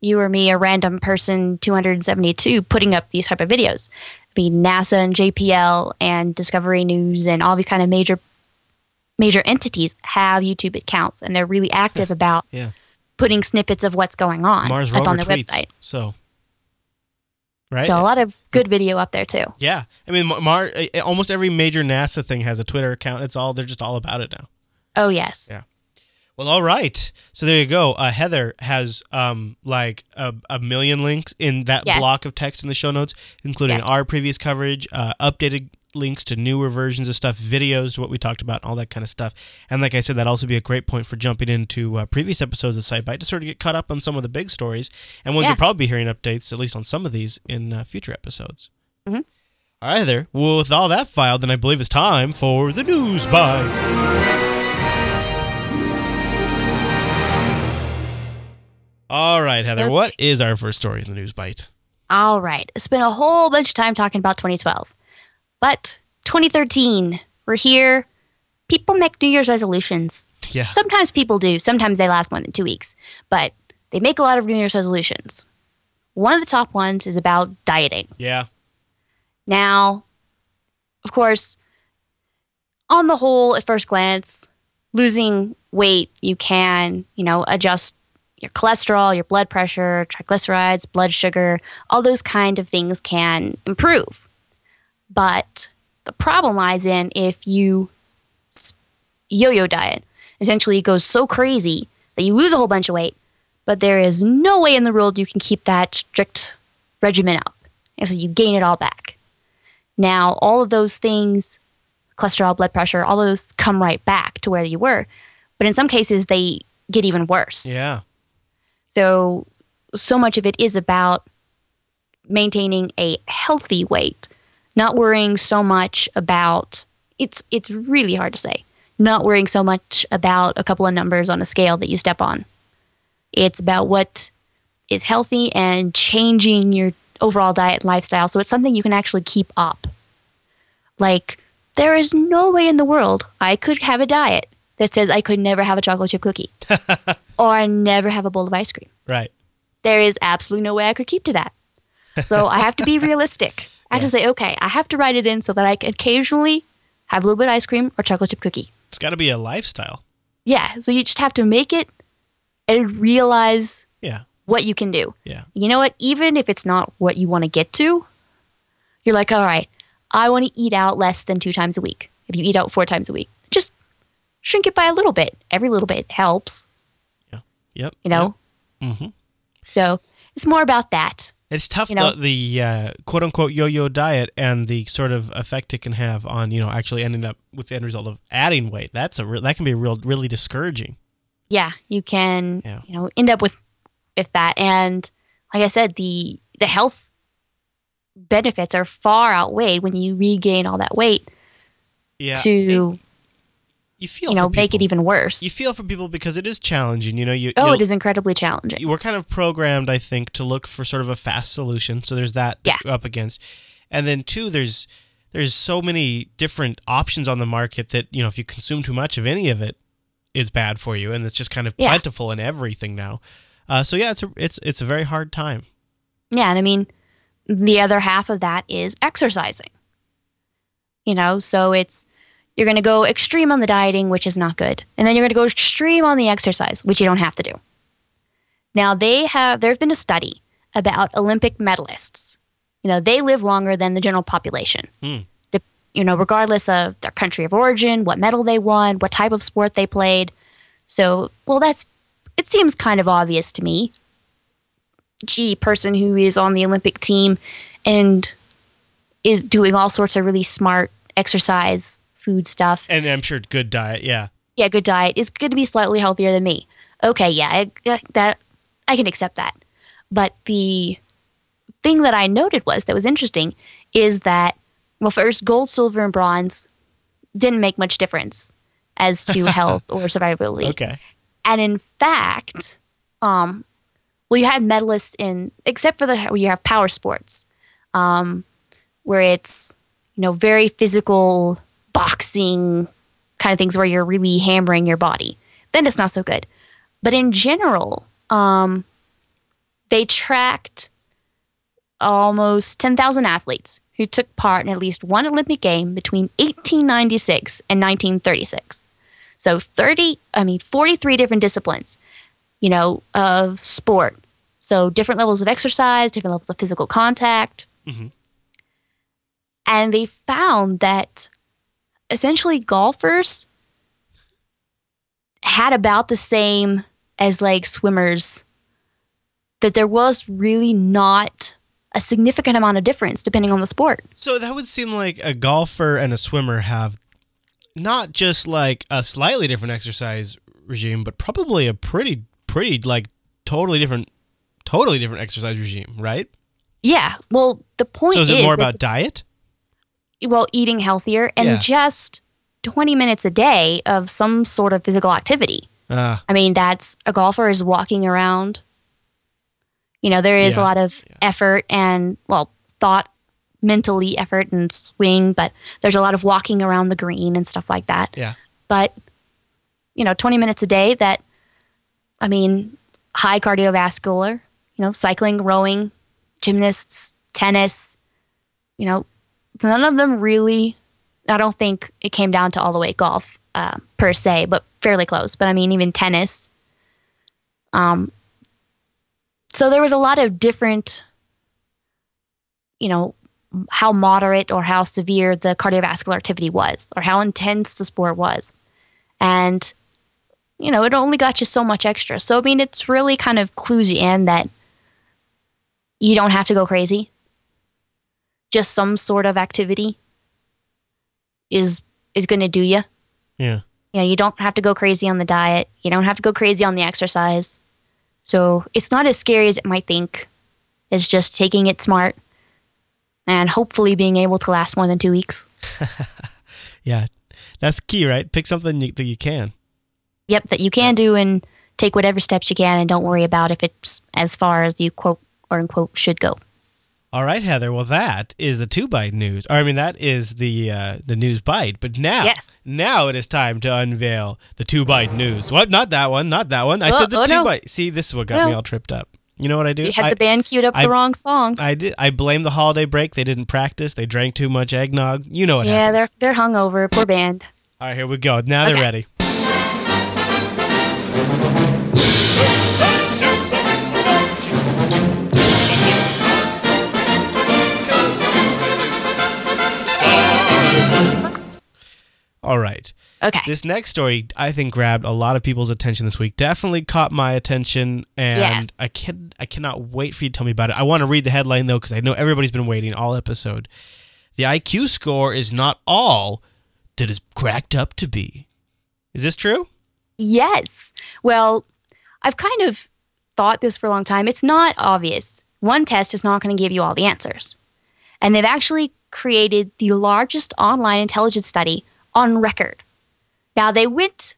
you or me, a random person, 272 putting up these type of videos. I mean NASA and JPL and Discovery News and all these kind of major major entities have YouTube accounts and they're really active <sighs> about Yeah. Putting snippets of what's going on Mars up on their tweets. website. So, right? So a lot of good video up there too. yeah, I mean, Ma- Mar- almost every major NASA thing has a Twitter account. It's all they're just all about it now. Oh yes. Yeah. Well, all right. So there you go. Uh, Heather has um like a, a million links in that Yes. block of text in the show notes, including Yes. our previous coverage, uh, updated links to newer versions of stuff, videos to what we talked about, all that kind of stuff. And like I said, that'd also be a great point for jumping into uh, previous episodes of SciByte to sort of get caught up on some of the big stories. And ones Yeah. you'll probably be hearing updates, at least on some of these, in uh, future episodes. Mhm. All right, Heather. Well, with all that filed, then I believe it's time for the news bite. All right, Heather. Okay. What is our first story in the news bite? All right. Spent a whole bunch of time talking about 2012. But 2013, we're here. People make New Year's resolutions. Yeah. Sometimes people do. Sometimes they last more than two weeks. But they make a lot of New Year's resolutions. One of the top ones is about dieting. Yeah. Now, of course, on the whole, at first glance, losing weight, you can, you know, adjust your cholesterol, your blood pressure, triglycerides, blood sugar, all those kind of things can improve. But the problem lies in if you yo-yo diet. Essentially, it goes so crazy that you lose a whole bunch of weight, but there is no way in the world you can keep that strict regimen up. And so you gain it all back. Now, all of those things, cholesterol, blood pressure, all of those come right back to where you were. But in some cases, they get even worse. Yeah. So, so much of it is about maintaining a healthy weight, not worrying so much about it's it's really hard to say. Not worrying so much about a couple of numbers on a scale that you step on. It's about what is healthy and changing your overall diet and lifestyle so it's something you can actually keep up. Like there is no way in the world I could have a diet that says I could never have a chocolate chip cookie <laughs> or never have a bowl of ice cream. Right. There is absolutely no way I could keep to that. So I have to be <laughs> realistic. I have to say, okay, I have to write it in so that I can occasionally have a little bit of ice cream or chocolate chip cookie. It's got to be a lifestyle. Yeah. So you just have to make it and realize Yeah. what you can do. Yeah. You know what? Even if it's not what you want to get to, you're like, all right, I want to eat out less than two times a week. If you eat out four times a week, just shrink it by a little bit. Every little bit helps, Yeah. Yep. you know? Mm-hmm. So it's more about that. It's tough You know- the, the uh, quote unquote yo yo diet and the sort of effect it can have on you know actually ending up with the end result of adding weight. That's a re- that can be real really discouraging. yeah, you can Yeah. you know end up with with that. And like I said, the the health benefits are far outweighed when you regain all that weight Yeah. to it- you feel you know for make it even worse. You feel for people because it is challenging. You know you. oh, it is incredibly challenging. we're kind of programmed, I think, to look for sort of a fast solution. So there's that Yeah. up against, and then two, there's there's so many different options on the market that you know if you consume too much of any of it, it's bad for you, and it's just kind of Yeah. plentiful in everything now. Uh, so yeah, it's a it's it's a very hard time. Yeah, and I mean, the other half of that is exercising. You know, so it's you're going to go extreme on the dieting, which is not good, and then you're going to go extreme on the exercise, which you don't have to do. Now they have there's been a study about Olympic medalists. You know, they live longer than the general population. Hmm. The- you know, regardless of their country of origin, what medal they won, what type of sport they played. So, well, that's it seems kind of obvious to me gee, person who is on the Olympic team and is doing all sorts of really smart exercise, food stuff. And I'm sure good diet, yeah. Yeah, good diet is going to be slightly healthier than me. Okay, yeah, I, that I can accept that. But the thing that I noted was that was interesting is that well, first gold, silver, and bronze didn't make much difference as to <laughs> health or survivability. Okay. And in fact, um, well, you had medalists in, except for the where you have power sports, um, where it's you know very physical boxing kind of things where you're really hammering your body. Then it's not so good. But in general, um, they tracked almost 10,000 athletes who took part in at least one Olympic game between 1896 and 1936. So 30, I mean 43 different disciplines, you know, of sport. So different levels of exercise, different levels of physical contact. Mhm. And they found that essentially golfers had about the same as like swimmers that there was really not a significant amount of difference depending on the sport. So that would seem like a golfer and a swimmer have not just like a slightly different exercise regime, but probably a pretty, pretty like totally different, totally different exercise regime, right? Yeah. Well, the point So is it more about diet? Well eating healthier and Yeah. just 20 minutes a day of some sort of physical activity. Uh, I mean, that's a golfer is walking around You know, there is Yeah, a lot of yeah. effort and, well, thought, mentally effort and swing, but there's a lot of walking around the green and stuff like that. Yeah. But, you know, 20 minutes a day that, I mean, high cardiovascular, you know, cycling, rowing, gymnasts, tennis, you know, none of them really, I don't think it came down to all the way golf uh, per se, but fairly close. But I mean, even tennis. Um, so there was a lot of different, you know, how moderate or how severe the cardiovascular activity was or how intense the sport was. And, you know, it only got you so much extra. So, I mean, it's really kind of clues you in that you don't have to go crazy. Just some sort of activity is is going to do you. Yeah. You know, you don't have to go crazy on the diet. You don't have to go crazy on the exercise. So it's not as scary as it might think. It's just taking it smart and hopefully being able to last more than two weeks. <laughs> Yeah. That's key, right? Pick something you, that you can. Yep, that you can do and take whatever steps you can and don't worry about if it's as far as you quote or unquote should go. All right, Heather. Well, that is the two bite news. Or, I mean, that is the uh, the news bite. But now, Yes. now it is time to unveil the two bite news. What? Not that one. Not that one. I Oh, said the oh, two no. bite. See, this is what got me all tripped up. You know what I do? You had I, the band queued up I- the wrong song. I did. I blame the holiday break. They didn't practice. They drank too much eggnog. You know what I do. yeah, happens. they're they're hungover. Poor band. All right, here we go. Now they're ready. All right. Okay. This next story, I think, grabbed a lot of people's attention this week. Definitely caught my attention, and Yes. I can I cannot wait for you to tell me about it. I want to read the headline though, because I know everybody's been waiting all episode. The IQ score is not all that is cracked up to be. Is this true? Yes. Well, I've kind of thought this for a long time. It's not obvious. One test is not going to give you all the answers. And they've actually created the largest online intelligence study on record. Now, they went,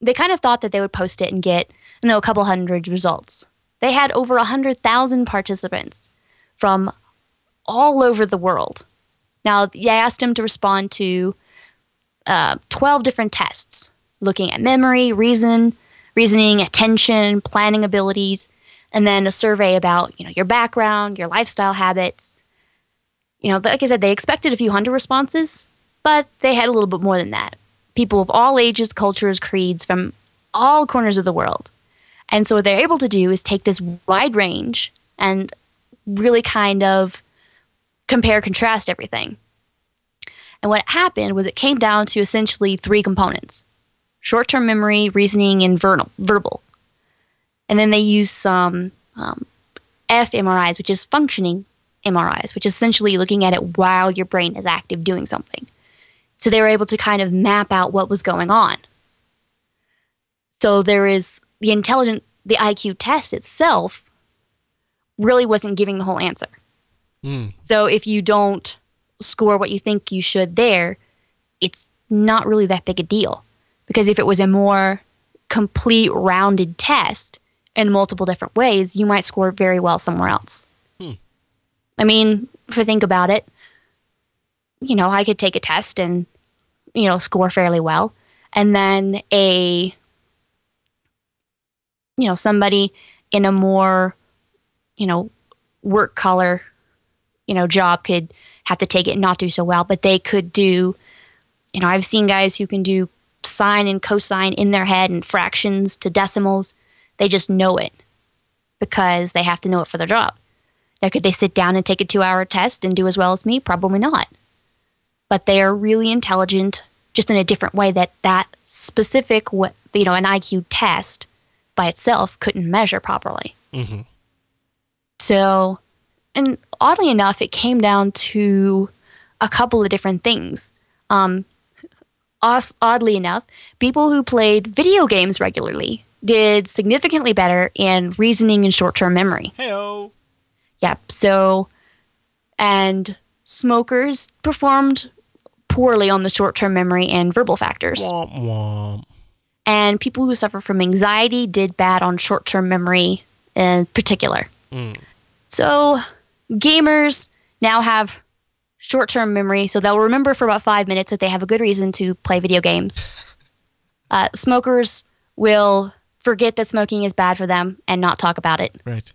they kind of thought that they would post it and get, you know, a couple hundred results. They had over 100,000 participants from all over the world. Now, they asked them to respond to uh, 12 different tests looking at memory, reason, reasoning, attention, planning abilities, and then a survey about you know your background, your lifestyle habits. You know, like I said, they expected a few hundred responses, but they had a little bit more than that. People of all ages, cultures, creeds from all corners of the world. And so what they're able to do is take this wide range and really kind of compare contrast everything. And what happened was it came down to essentially three components short term memory, reasoning, and ver- verbal. And then they used some um, fMRIs, which is functioning MRIs, which is essentially looking at it while your brain is active doing something. So they were able to kind of map out what was going on. So there is the intelligent, the IQ test itself really wasn't giving the whole answer. Hmm. So if you don't score what you think you should there, it's not really that big a deal. Because if it was a more complete, rounded test in multiple different ways, you might score very well somewhere else. Hmm. I mean, if I think about it, you know, I could take a test and, you know, score fairly well. And then a, you know, somebody in a more, you know, work color, you know, job could have to take it and not do so well, but they could do, you know, I've seen guys who can do sine and cosine in their head and fractions to decimals. They just know it because they have to know it for their job. Now, could they sit down and take a two hour test and do as well as me? Probably not. But they are really intelligent just in a different way that that specific, what you know, an IQ test by itself couldn't measure properly. Mhm. So, and oddly enough, it came down to a couple of different things. Um, os- oddly enough, people who played video games regularly did significantly better in reasoning and short term memory. Heyo. Yep. So, and smokers performed poorly on the short term memory and verbal factors. Womp womp. And people who suffer from anxiety did bad on short term memory in particular. So gamers now have short-term memory, so they'll remember for about five minutes that they have a good reason to play video games. <laughs> Uh, smokers will forget that smoking is bad for them and not talk about it. Right.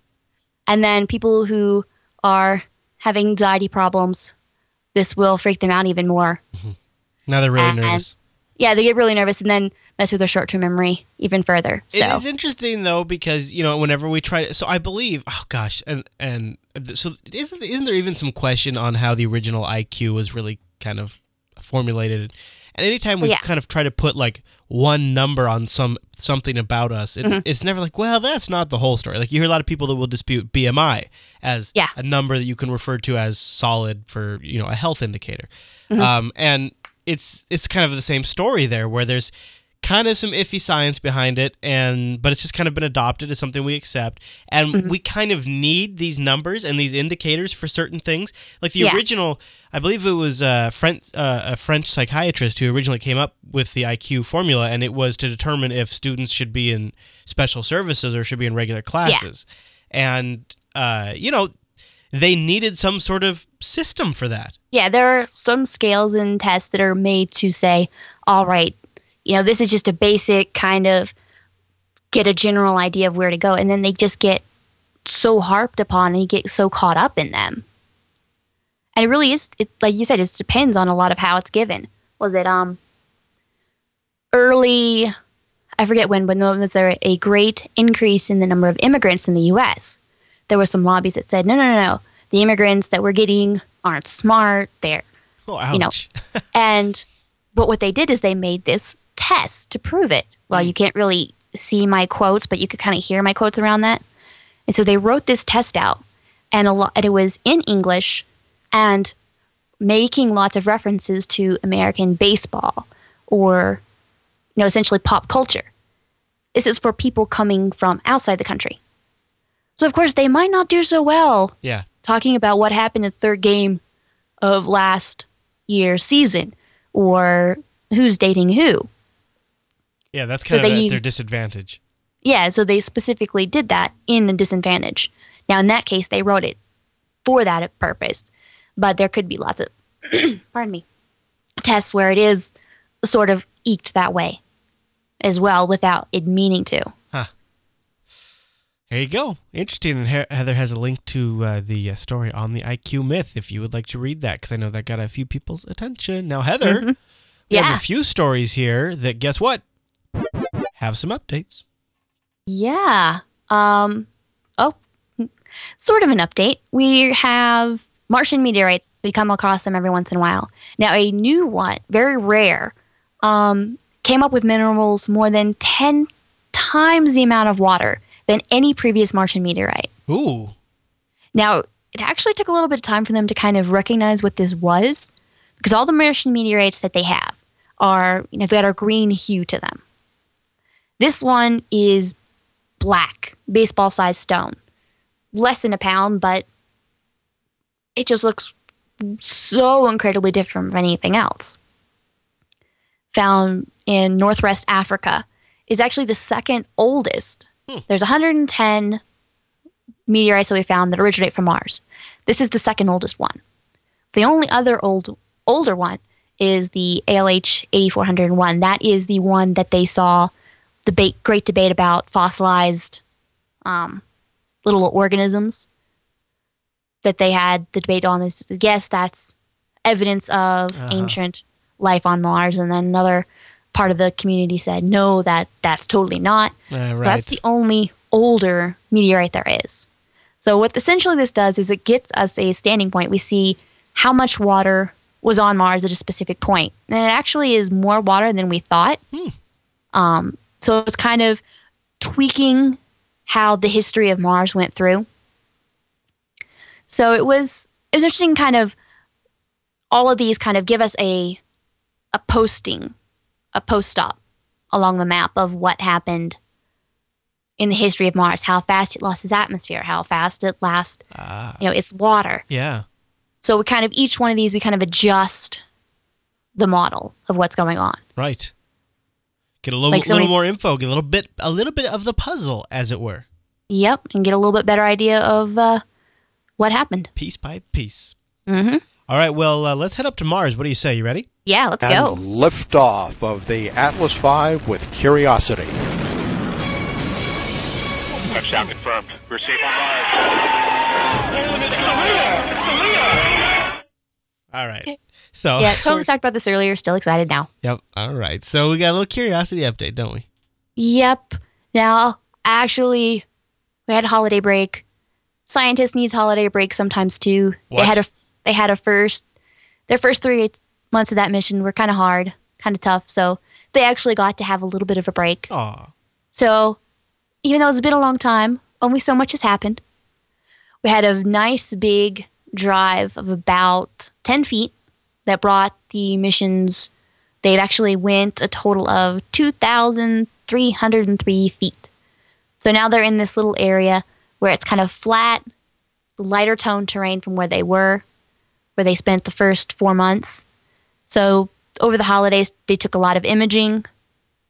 And then people who are having anxiety problems, this will freak them out even more. Mm-hmm. Now they're really And- nervous. Yeah, they get really nervous and then mess with their short-term memory even further. So It is interesting though because you know whenever we try to, so I believe, oh gosh, and and so isn't isn't there even some question on how the original IQ was really kind of formulated? And anytime we Yeah. kind of try to put like one number on some something about us, it, Mm-hmm. it's never like, well, that's not the whole story. Like you hear a lot of people that will dispute BMI as Yeah. a number that you can refer to as solid for you know a health indicator, Mm-hmm. um, and it's it's kind of the same story there where there's kind of some iffy science behind it and but it's just kind of been adopted as something we accept. And Mm-hmm. we kind of need these numbers and these indicators for certain things. Like the Yeah. original i believe it was a french uh, a french psychiatrist who originally came up with the iq formula and it was to determine if students should be in special services or should be in regular classes. And uh, you know they needed some sort of system for that. Yeah, there are some scales and tests that are made to say, all right, you know, this is just a basic kind of get a general idea of where to go. And then they just get so harped upon and you get so caught up in them. And it really is, it, like you said, it depends on a lot of how it's given. Was it um early, I forget when, but there was a, a great increase in the number of immigrants in the U.S. There were some lobbies that said, no, no, no, no. The immigrants that we're getting aren't smart. They're oh You know, <laughs> and but what they did is they made this test to prove it. Well, you mm. can't really see my quotes, but you could kind of hear my quotes around that. And so they wrote this test out, and a lot, and it was in English, and making lots of references to American baseball or, you know, essentially pop culture. This is for people coming from outside the country. So of course they might not do so well yeah talking about what happened in the third game of last year's season or who's dating who. Yeah that's kind they of at their used- disadvantage Yeah, so they specifically did that in a disadvantage. Now, in that case, they wrote it for that purpose, but there could be lots of, <clears throat> pardon me, tests where it is sort of eked that way as well without it meaning to. Huh. There you go. Interesting. And He- Heather has a link to uh, the uh, story on the IQ myth if you would like to read that, because I know that got a few people's attention. Now, Heather, we have a few stories here that, guess what? Have some updates. Yeah. Um. Oh, sort of an update. We have Martian meteorites. We come across them every once in a while. Now, a new one, very rare, um, came up with minerals more than ten times the amount of water than any previous Martian meteorite. Ooh. Now, it actually took a little bit of time for them to kind of recognize what this was, because all the Martian meteorites that they have are, you know, they've got a green hue to them. This one is black, baseball sized stone. Less than a pound, but it just looks so incredibly different from anything else. Found in Northwest Africa is actually the second oldest. Hmm. There's 110 meteorites that we found that originate from Mars. This is the second oldest one. The only other old older one is the ALH 8401. That is the one that they saw great debate about fossilized um, little organisms that they had the debate on is yes that's evidence of ancient life on Mars and then another part of the community said no that that's totally not Uh, so right. that's the only older meteorite there is. So what essentially this does is it gets us a standing point. We see how much water was on Mars at a specific point, and it actually is more water than we thought. Um, so it's kind of tweaking how the history of Mars went through. So it was it was interesting, kind of all of these kind of give us a a posting, a post stop along the map of what happened in the history of Mars, how fast it lost its atmosphere, how fast it lost, Ah. you know, its water. Yeah. So we kind of each one of these we kind of adjust the model of what's going on. Right. Get a little, Like so little many- more info. Get a little bit, a little bit of the puzzle, as it were. Yep, and get a little bit better idea of uh, what happened. Piece by piece. Mm-hmm. All right, well, uh, let's head up to Mars. What do you say? You ready? Yeah, let's and go. liftoff of the Atlas V with Curiosity. Touchdown confirmed. We're safe on Mars. All right. So Yeah, totally talked about this earlier. Still excited now. Yep. All right. So we got a little curiosity update, don't we? Yep. Now, actually, we had a holiday break. Scientists needs holiday break sometimes too. What? They had a they had a first their first three months of that mission were kind of hard, kind of tough. So they actually got to have a little bit of a break. Aw. So even though it's been a long time, only so much has happened. We had a nice big drive of about 10 feet that brought the missions. They've actually went a total of 2,303 feet. So now they're in this little area where it's kind of flat, lighter tone terrain from where they were, where they spent the first four months. So over the holidays, they took a lot of imaging,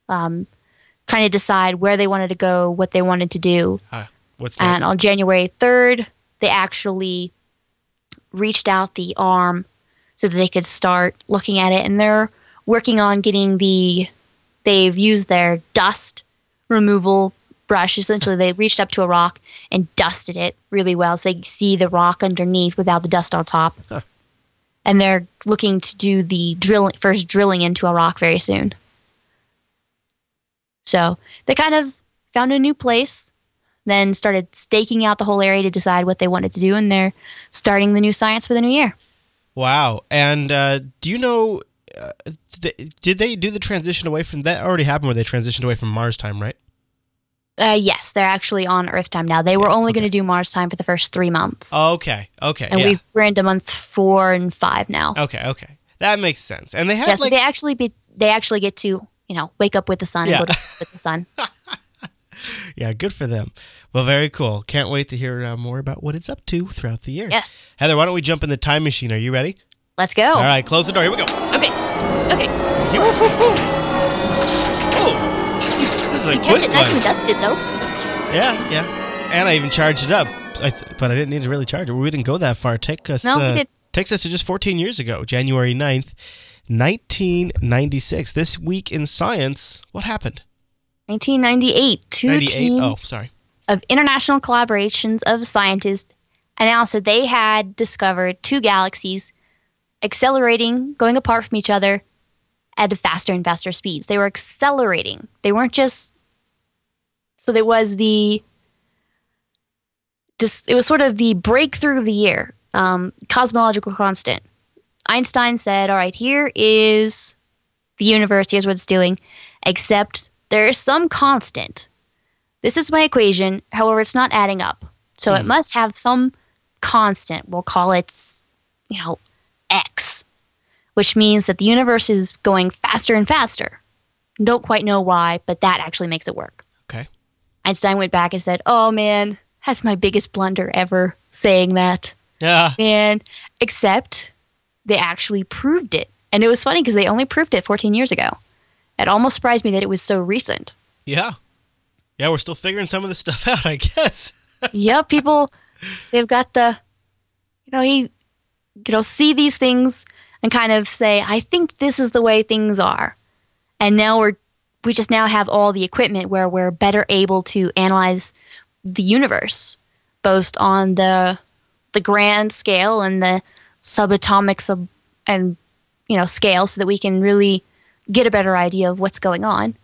um, kind of decide where they wanted to go, what they wanted to do. Uh, what's And on January 3rd, they actually reached out the arm so that they could start looking at it. And they're working on getting the, they've used their dust removal brush. Essentially, they reached up to a rock and dusted it really well so they see the rock underneath without the dust on top. Huh. And they're looking to do the drilling, first drilling into a rock very soon. So they kind of found a new place then started staking out the whole area to decide what they wanted to do, and they're starting the new science for the new year. Wow. And uh, do you know? Uh, did they do the transition away from that? Already happened where they transitioned away from Mars time, right? Uh, yes, they're actually on Earth time now. They were only okay. going to do Mars time for the first three months, Okay. Okay. and yeah. we've we're into month four and five now. Okay. Okay. That makes sense. And they had yeah, so like they actually be they actually get to you know wake up with the sun Yeah. and go to sleep with the sun. <laughs> <laughs> yeah, good for them. Well, very cool. Can't wait to hear uh, more about what it's up to throughout the year. yes, Heather, why don't we jump in the time machine? Are you ready? let's go. All right, close the door. Here we go. Okay, okay. Oh, this is a You kept quick it nice one. and dusted though. Yeah, yeah. And I even charged it up, I, but I didn't need to really charge it. We didn't go that far. Take us. No, we uh, did. Takes us to just 14 years ago, January 9th, 1996. This week in science, what happened? 1998. Two 98. teams Oh, sorry. of international collaborations of scientists announced that they had discovered two galaxies accelerating, going apart from each other at faster and faster speeds. They were accelerating. They weren't just so there was the just it was sort of the breakthrough of the year, um, cosmological constant. Einstein said, "All right, here is the universe. Here's what it's doing, except there is some constant this is my equation. However, it's not adding up. So it hmm. must have some constant. We'll call it, you know, x, which means that the universe is going faster and faster. Don't quite know why, but that actually makes it work. Okay. Einstein went back and said, "Oh man, that's my biggest blunder ever saying that." Yeah. And except they actually proved it. And it was funny because they only proved it 14 years ago. It almost surprised me that it was so recent. Yeah. Yeah, we're still figuring some of this stuff <laughs> out, I guess. yeah, people they've got the you know, he you know, see these things and kind of say, I think this is the way things are. And now we're we just now have all the equipment where we're better able to analyze the universe, both on the the grand scale and the subatomic sub and you know scale so that we can really get a better idea of what's going on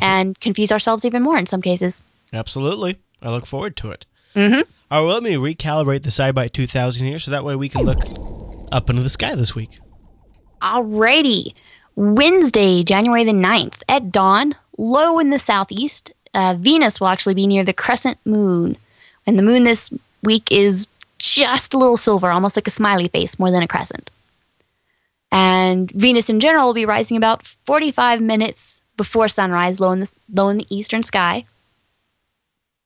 and confuse ourselves even more in some cases. Absolutely. I look forward to it. Mm-hmm. All right, well, let me recalibrate the SciByte 2000 here so that way we can look up into the sky this week. Alrighty. Wednesday, January the 9th, at dawn, low in the southeast, uh, Venus will actually be near the crescent moon. And the moon this week is just a little silver, almost like a smiley face more than a crescent. And Venus in general will be rising about 45 minutes before sunrise, low in the, low in the eastern sky.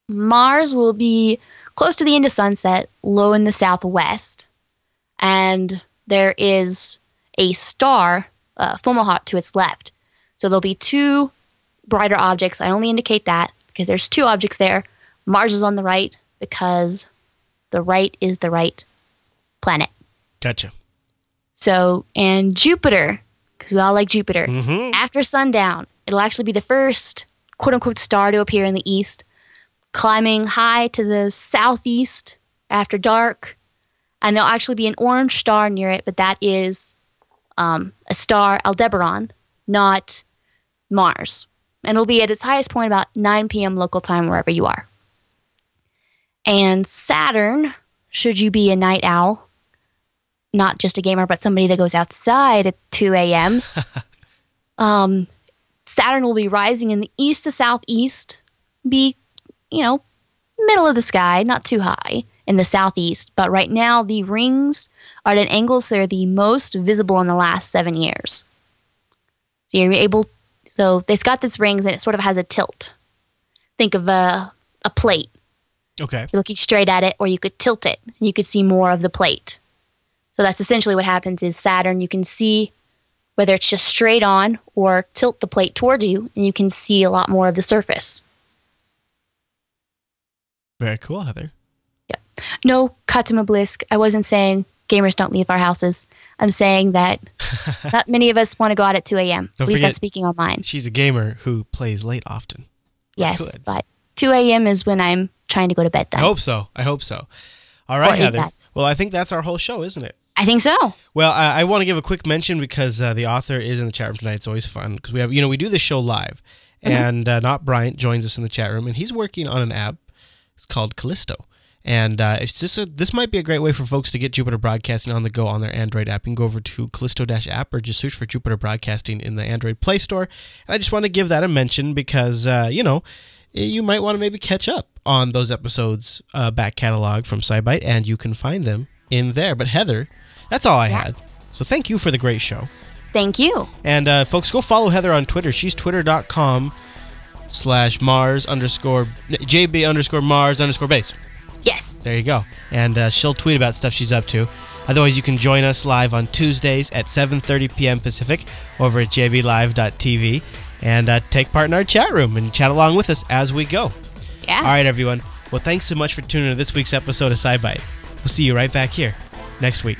Mars will be close to the end of sunset, low in the southwest. And there is a star, uh, Fomalhaut, to its left. So there'll be two brighter objects. I only indicate that because there's two objects there Mars is on the right because the right is the right planet. Gotcha. So, and Jupiter, because we all like Jupiter, Mm-hmm. after sundown, it'll actually be the first quote unquote star to appear in the east, climbing high to the southeast after dark. And there'll actually be an orange star near it, but that is um, a star Aldebaran, not Mars. And it'll be at its highest point about 9 p.m. local time, wherever you are. And Saturn, should you be a night owl, not just a gamer, but somebody that goes outside at 2 a.m., <laughs> um, Saturn will be rising in the east to southeast, be, you know, middle of the sky, not too high in the southeast. But right now, the rings are at an angle so they're the most visible in the last seven years. So you're able, so it's got this rings and it sort of has a tilt. Think of a, a plate. Okay. You're looking straight at it, or you could tilt it you could see more of the plate. So that's essentially what happens is Saturn, you can see whether it's just straight on or tilt the plate towards you, and you can see a lot more of the surface. Very cool, Heather. Yeah. No, Katama Blisk, I wasn't saying gamers don't leave our houses. I'm saying that <laughs> not many of us want to go out at 2 a.m. Don't At least that's speaking online. She's a gamer who plays late often. Yes, but 2 a.m. is when I'm trying to go to bed Then. I hope so. I hope so. All right, Or Heather. Well, I think that's our whole show, isn't it? I think so. Well, I, I want to give a quick mention because uh, the author is in the chat room tonight. It's always fun because we have, you know, we do this show live, Mm-hmm. and uh, Not Bryant joins us in the chat room, and he's working on an app. It's called Callisto, and uh, it's just a, this might be a great way for folks to get Jupiter Broadcasting on the go on their Android app. You can go over to Callisto-app or just search for Jupiter Broadcasting in the Android Play Store. And I just want to give that a mention because uh, you know you might want to maybe catch up on those episodes uh, back catalog from SciByte, and you can find them in there. But Heather, that's all I Yeah. had. So thank you for the great show. Thank you. And uh, folks, go follow Heather on Twitter. She's twitter.com slash Mars underscore JB underscore Mars underscore base. Yes. There you go. And uh, she'll tweet about stuff she's up to. Otherwise, you can join us live on Tuesdays at 7.30 p.m. Pacific over at jblive.tv and uh, take part in our chat room and chat along with us as we go. Yeah. All right, everyone. Well, thanks so much for tuning in to this week's episode of SciByte. We'll see you right back here next week.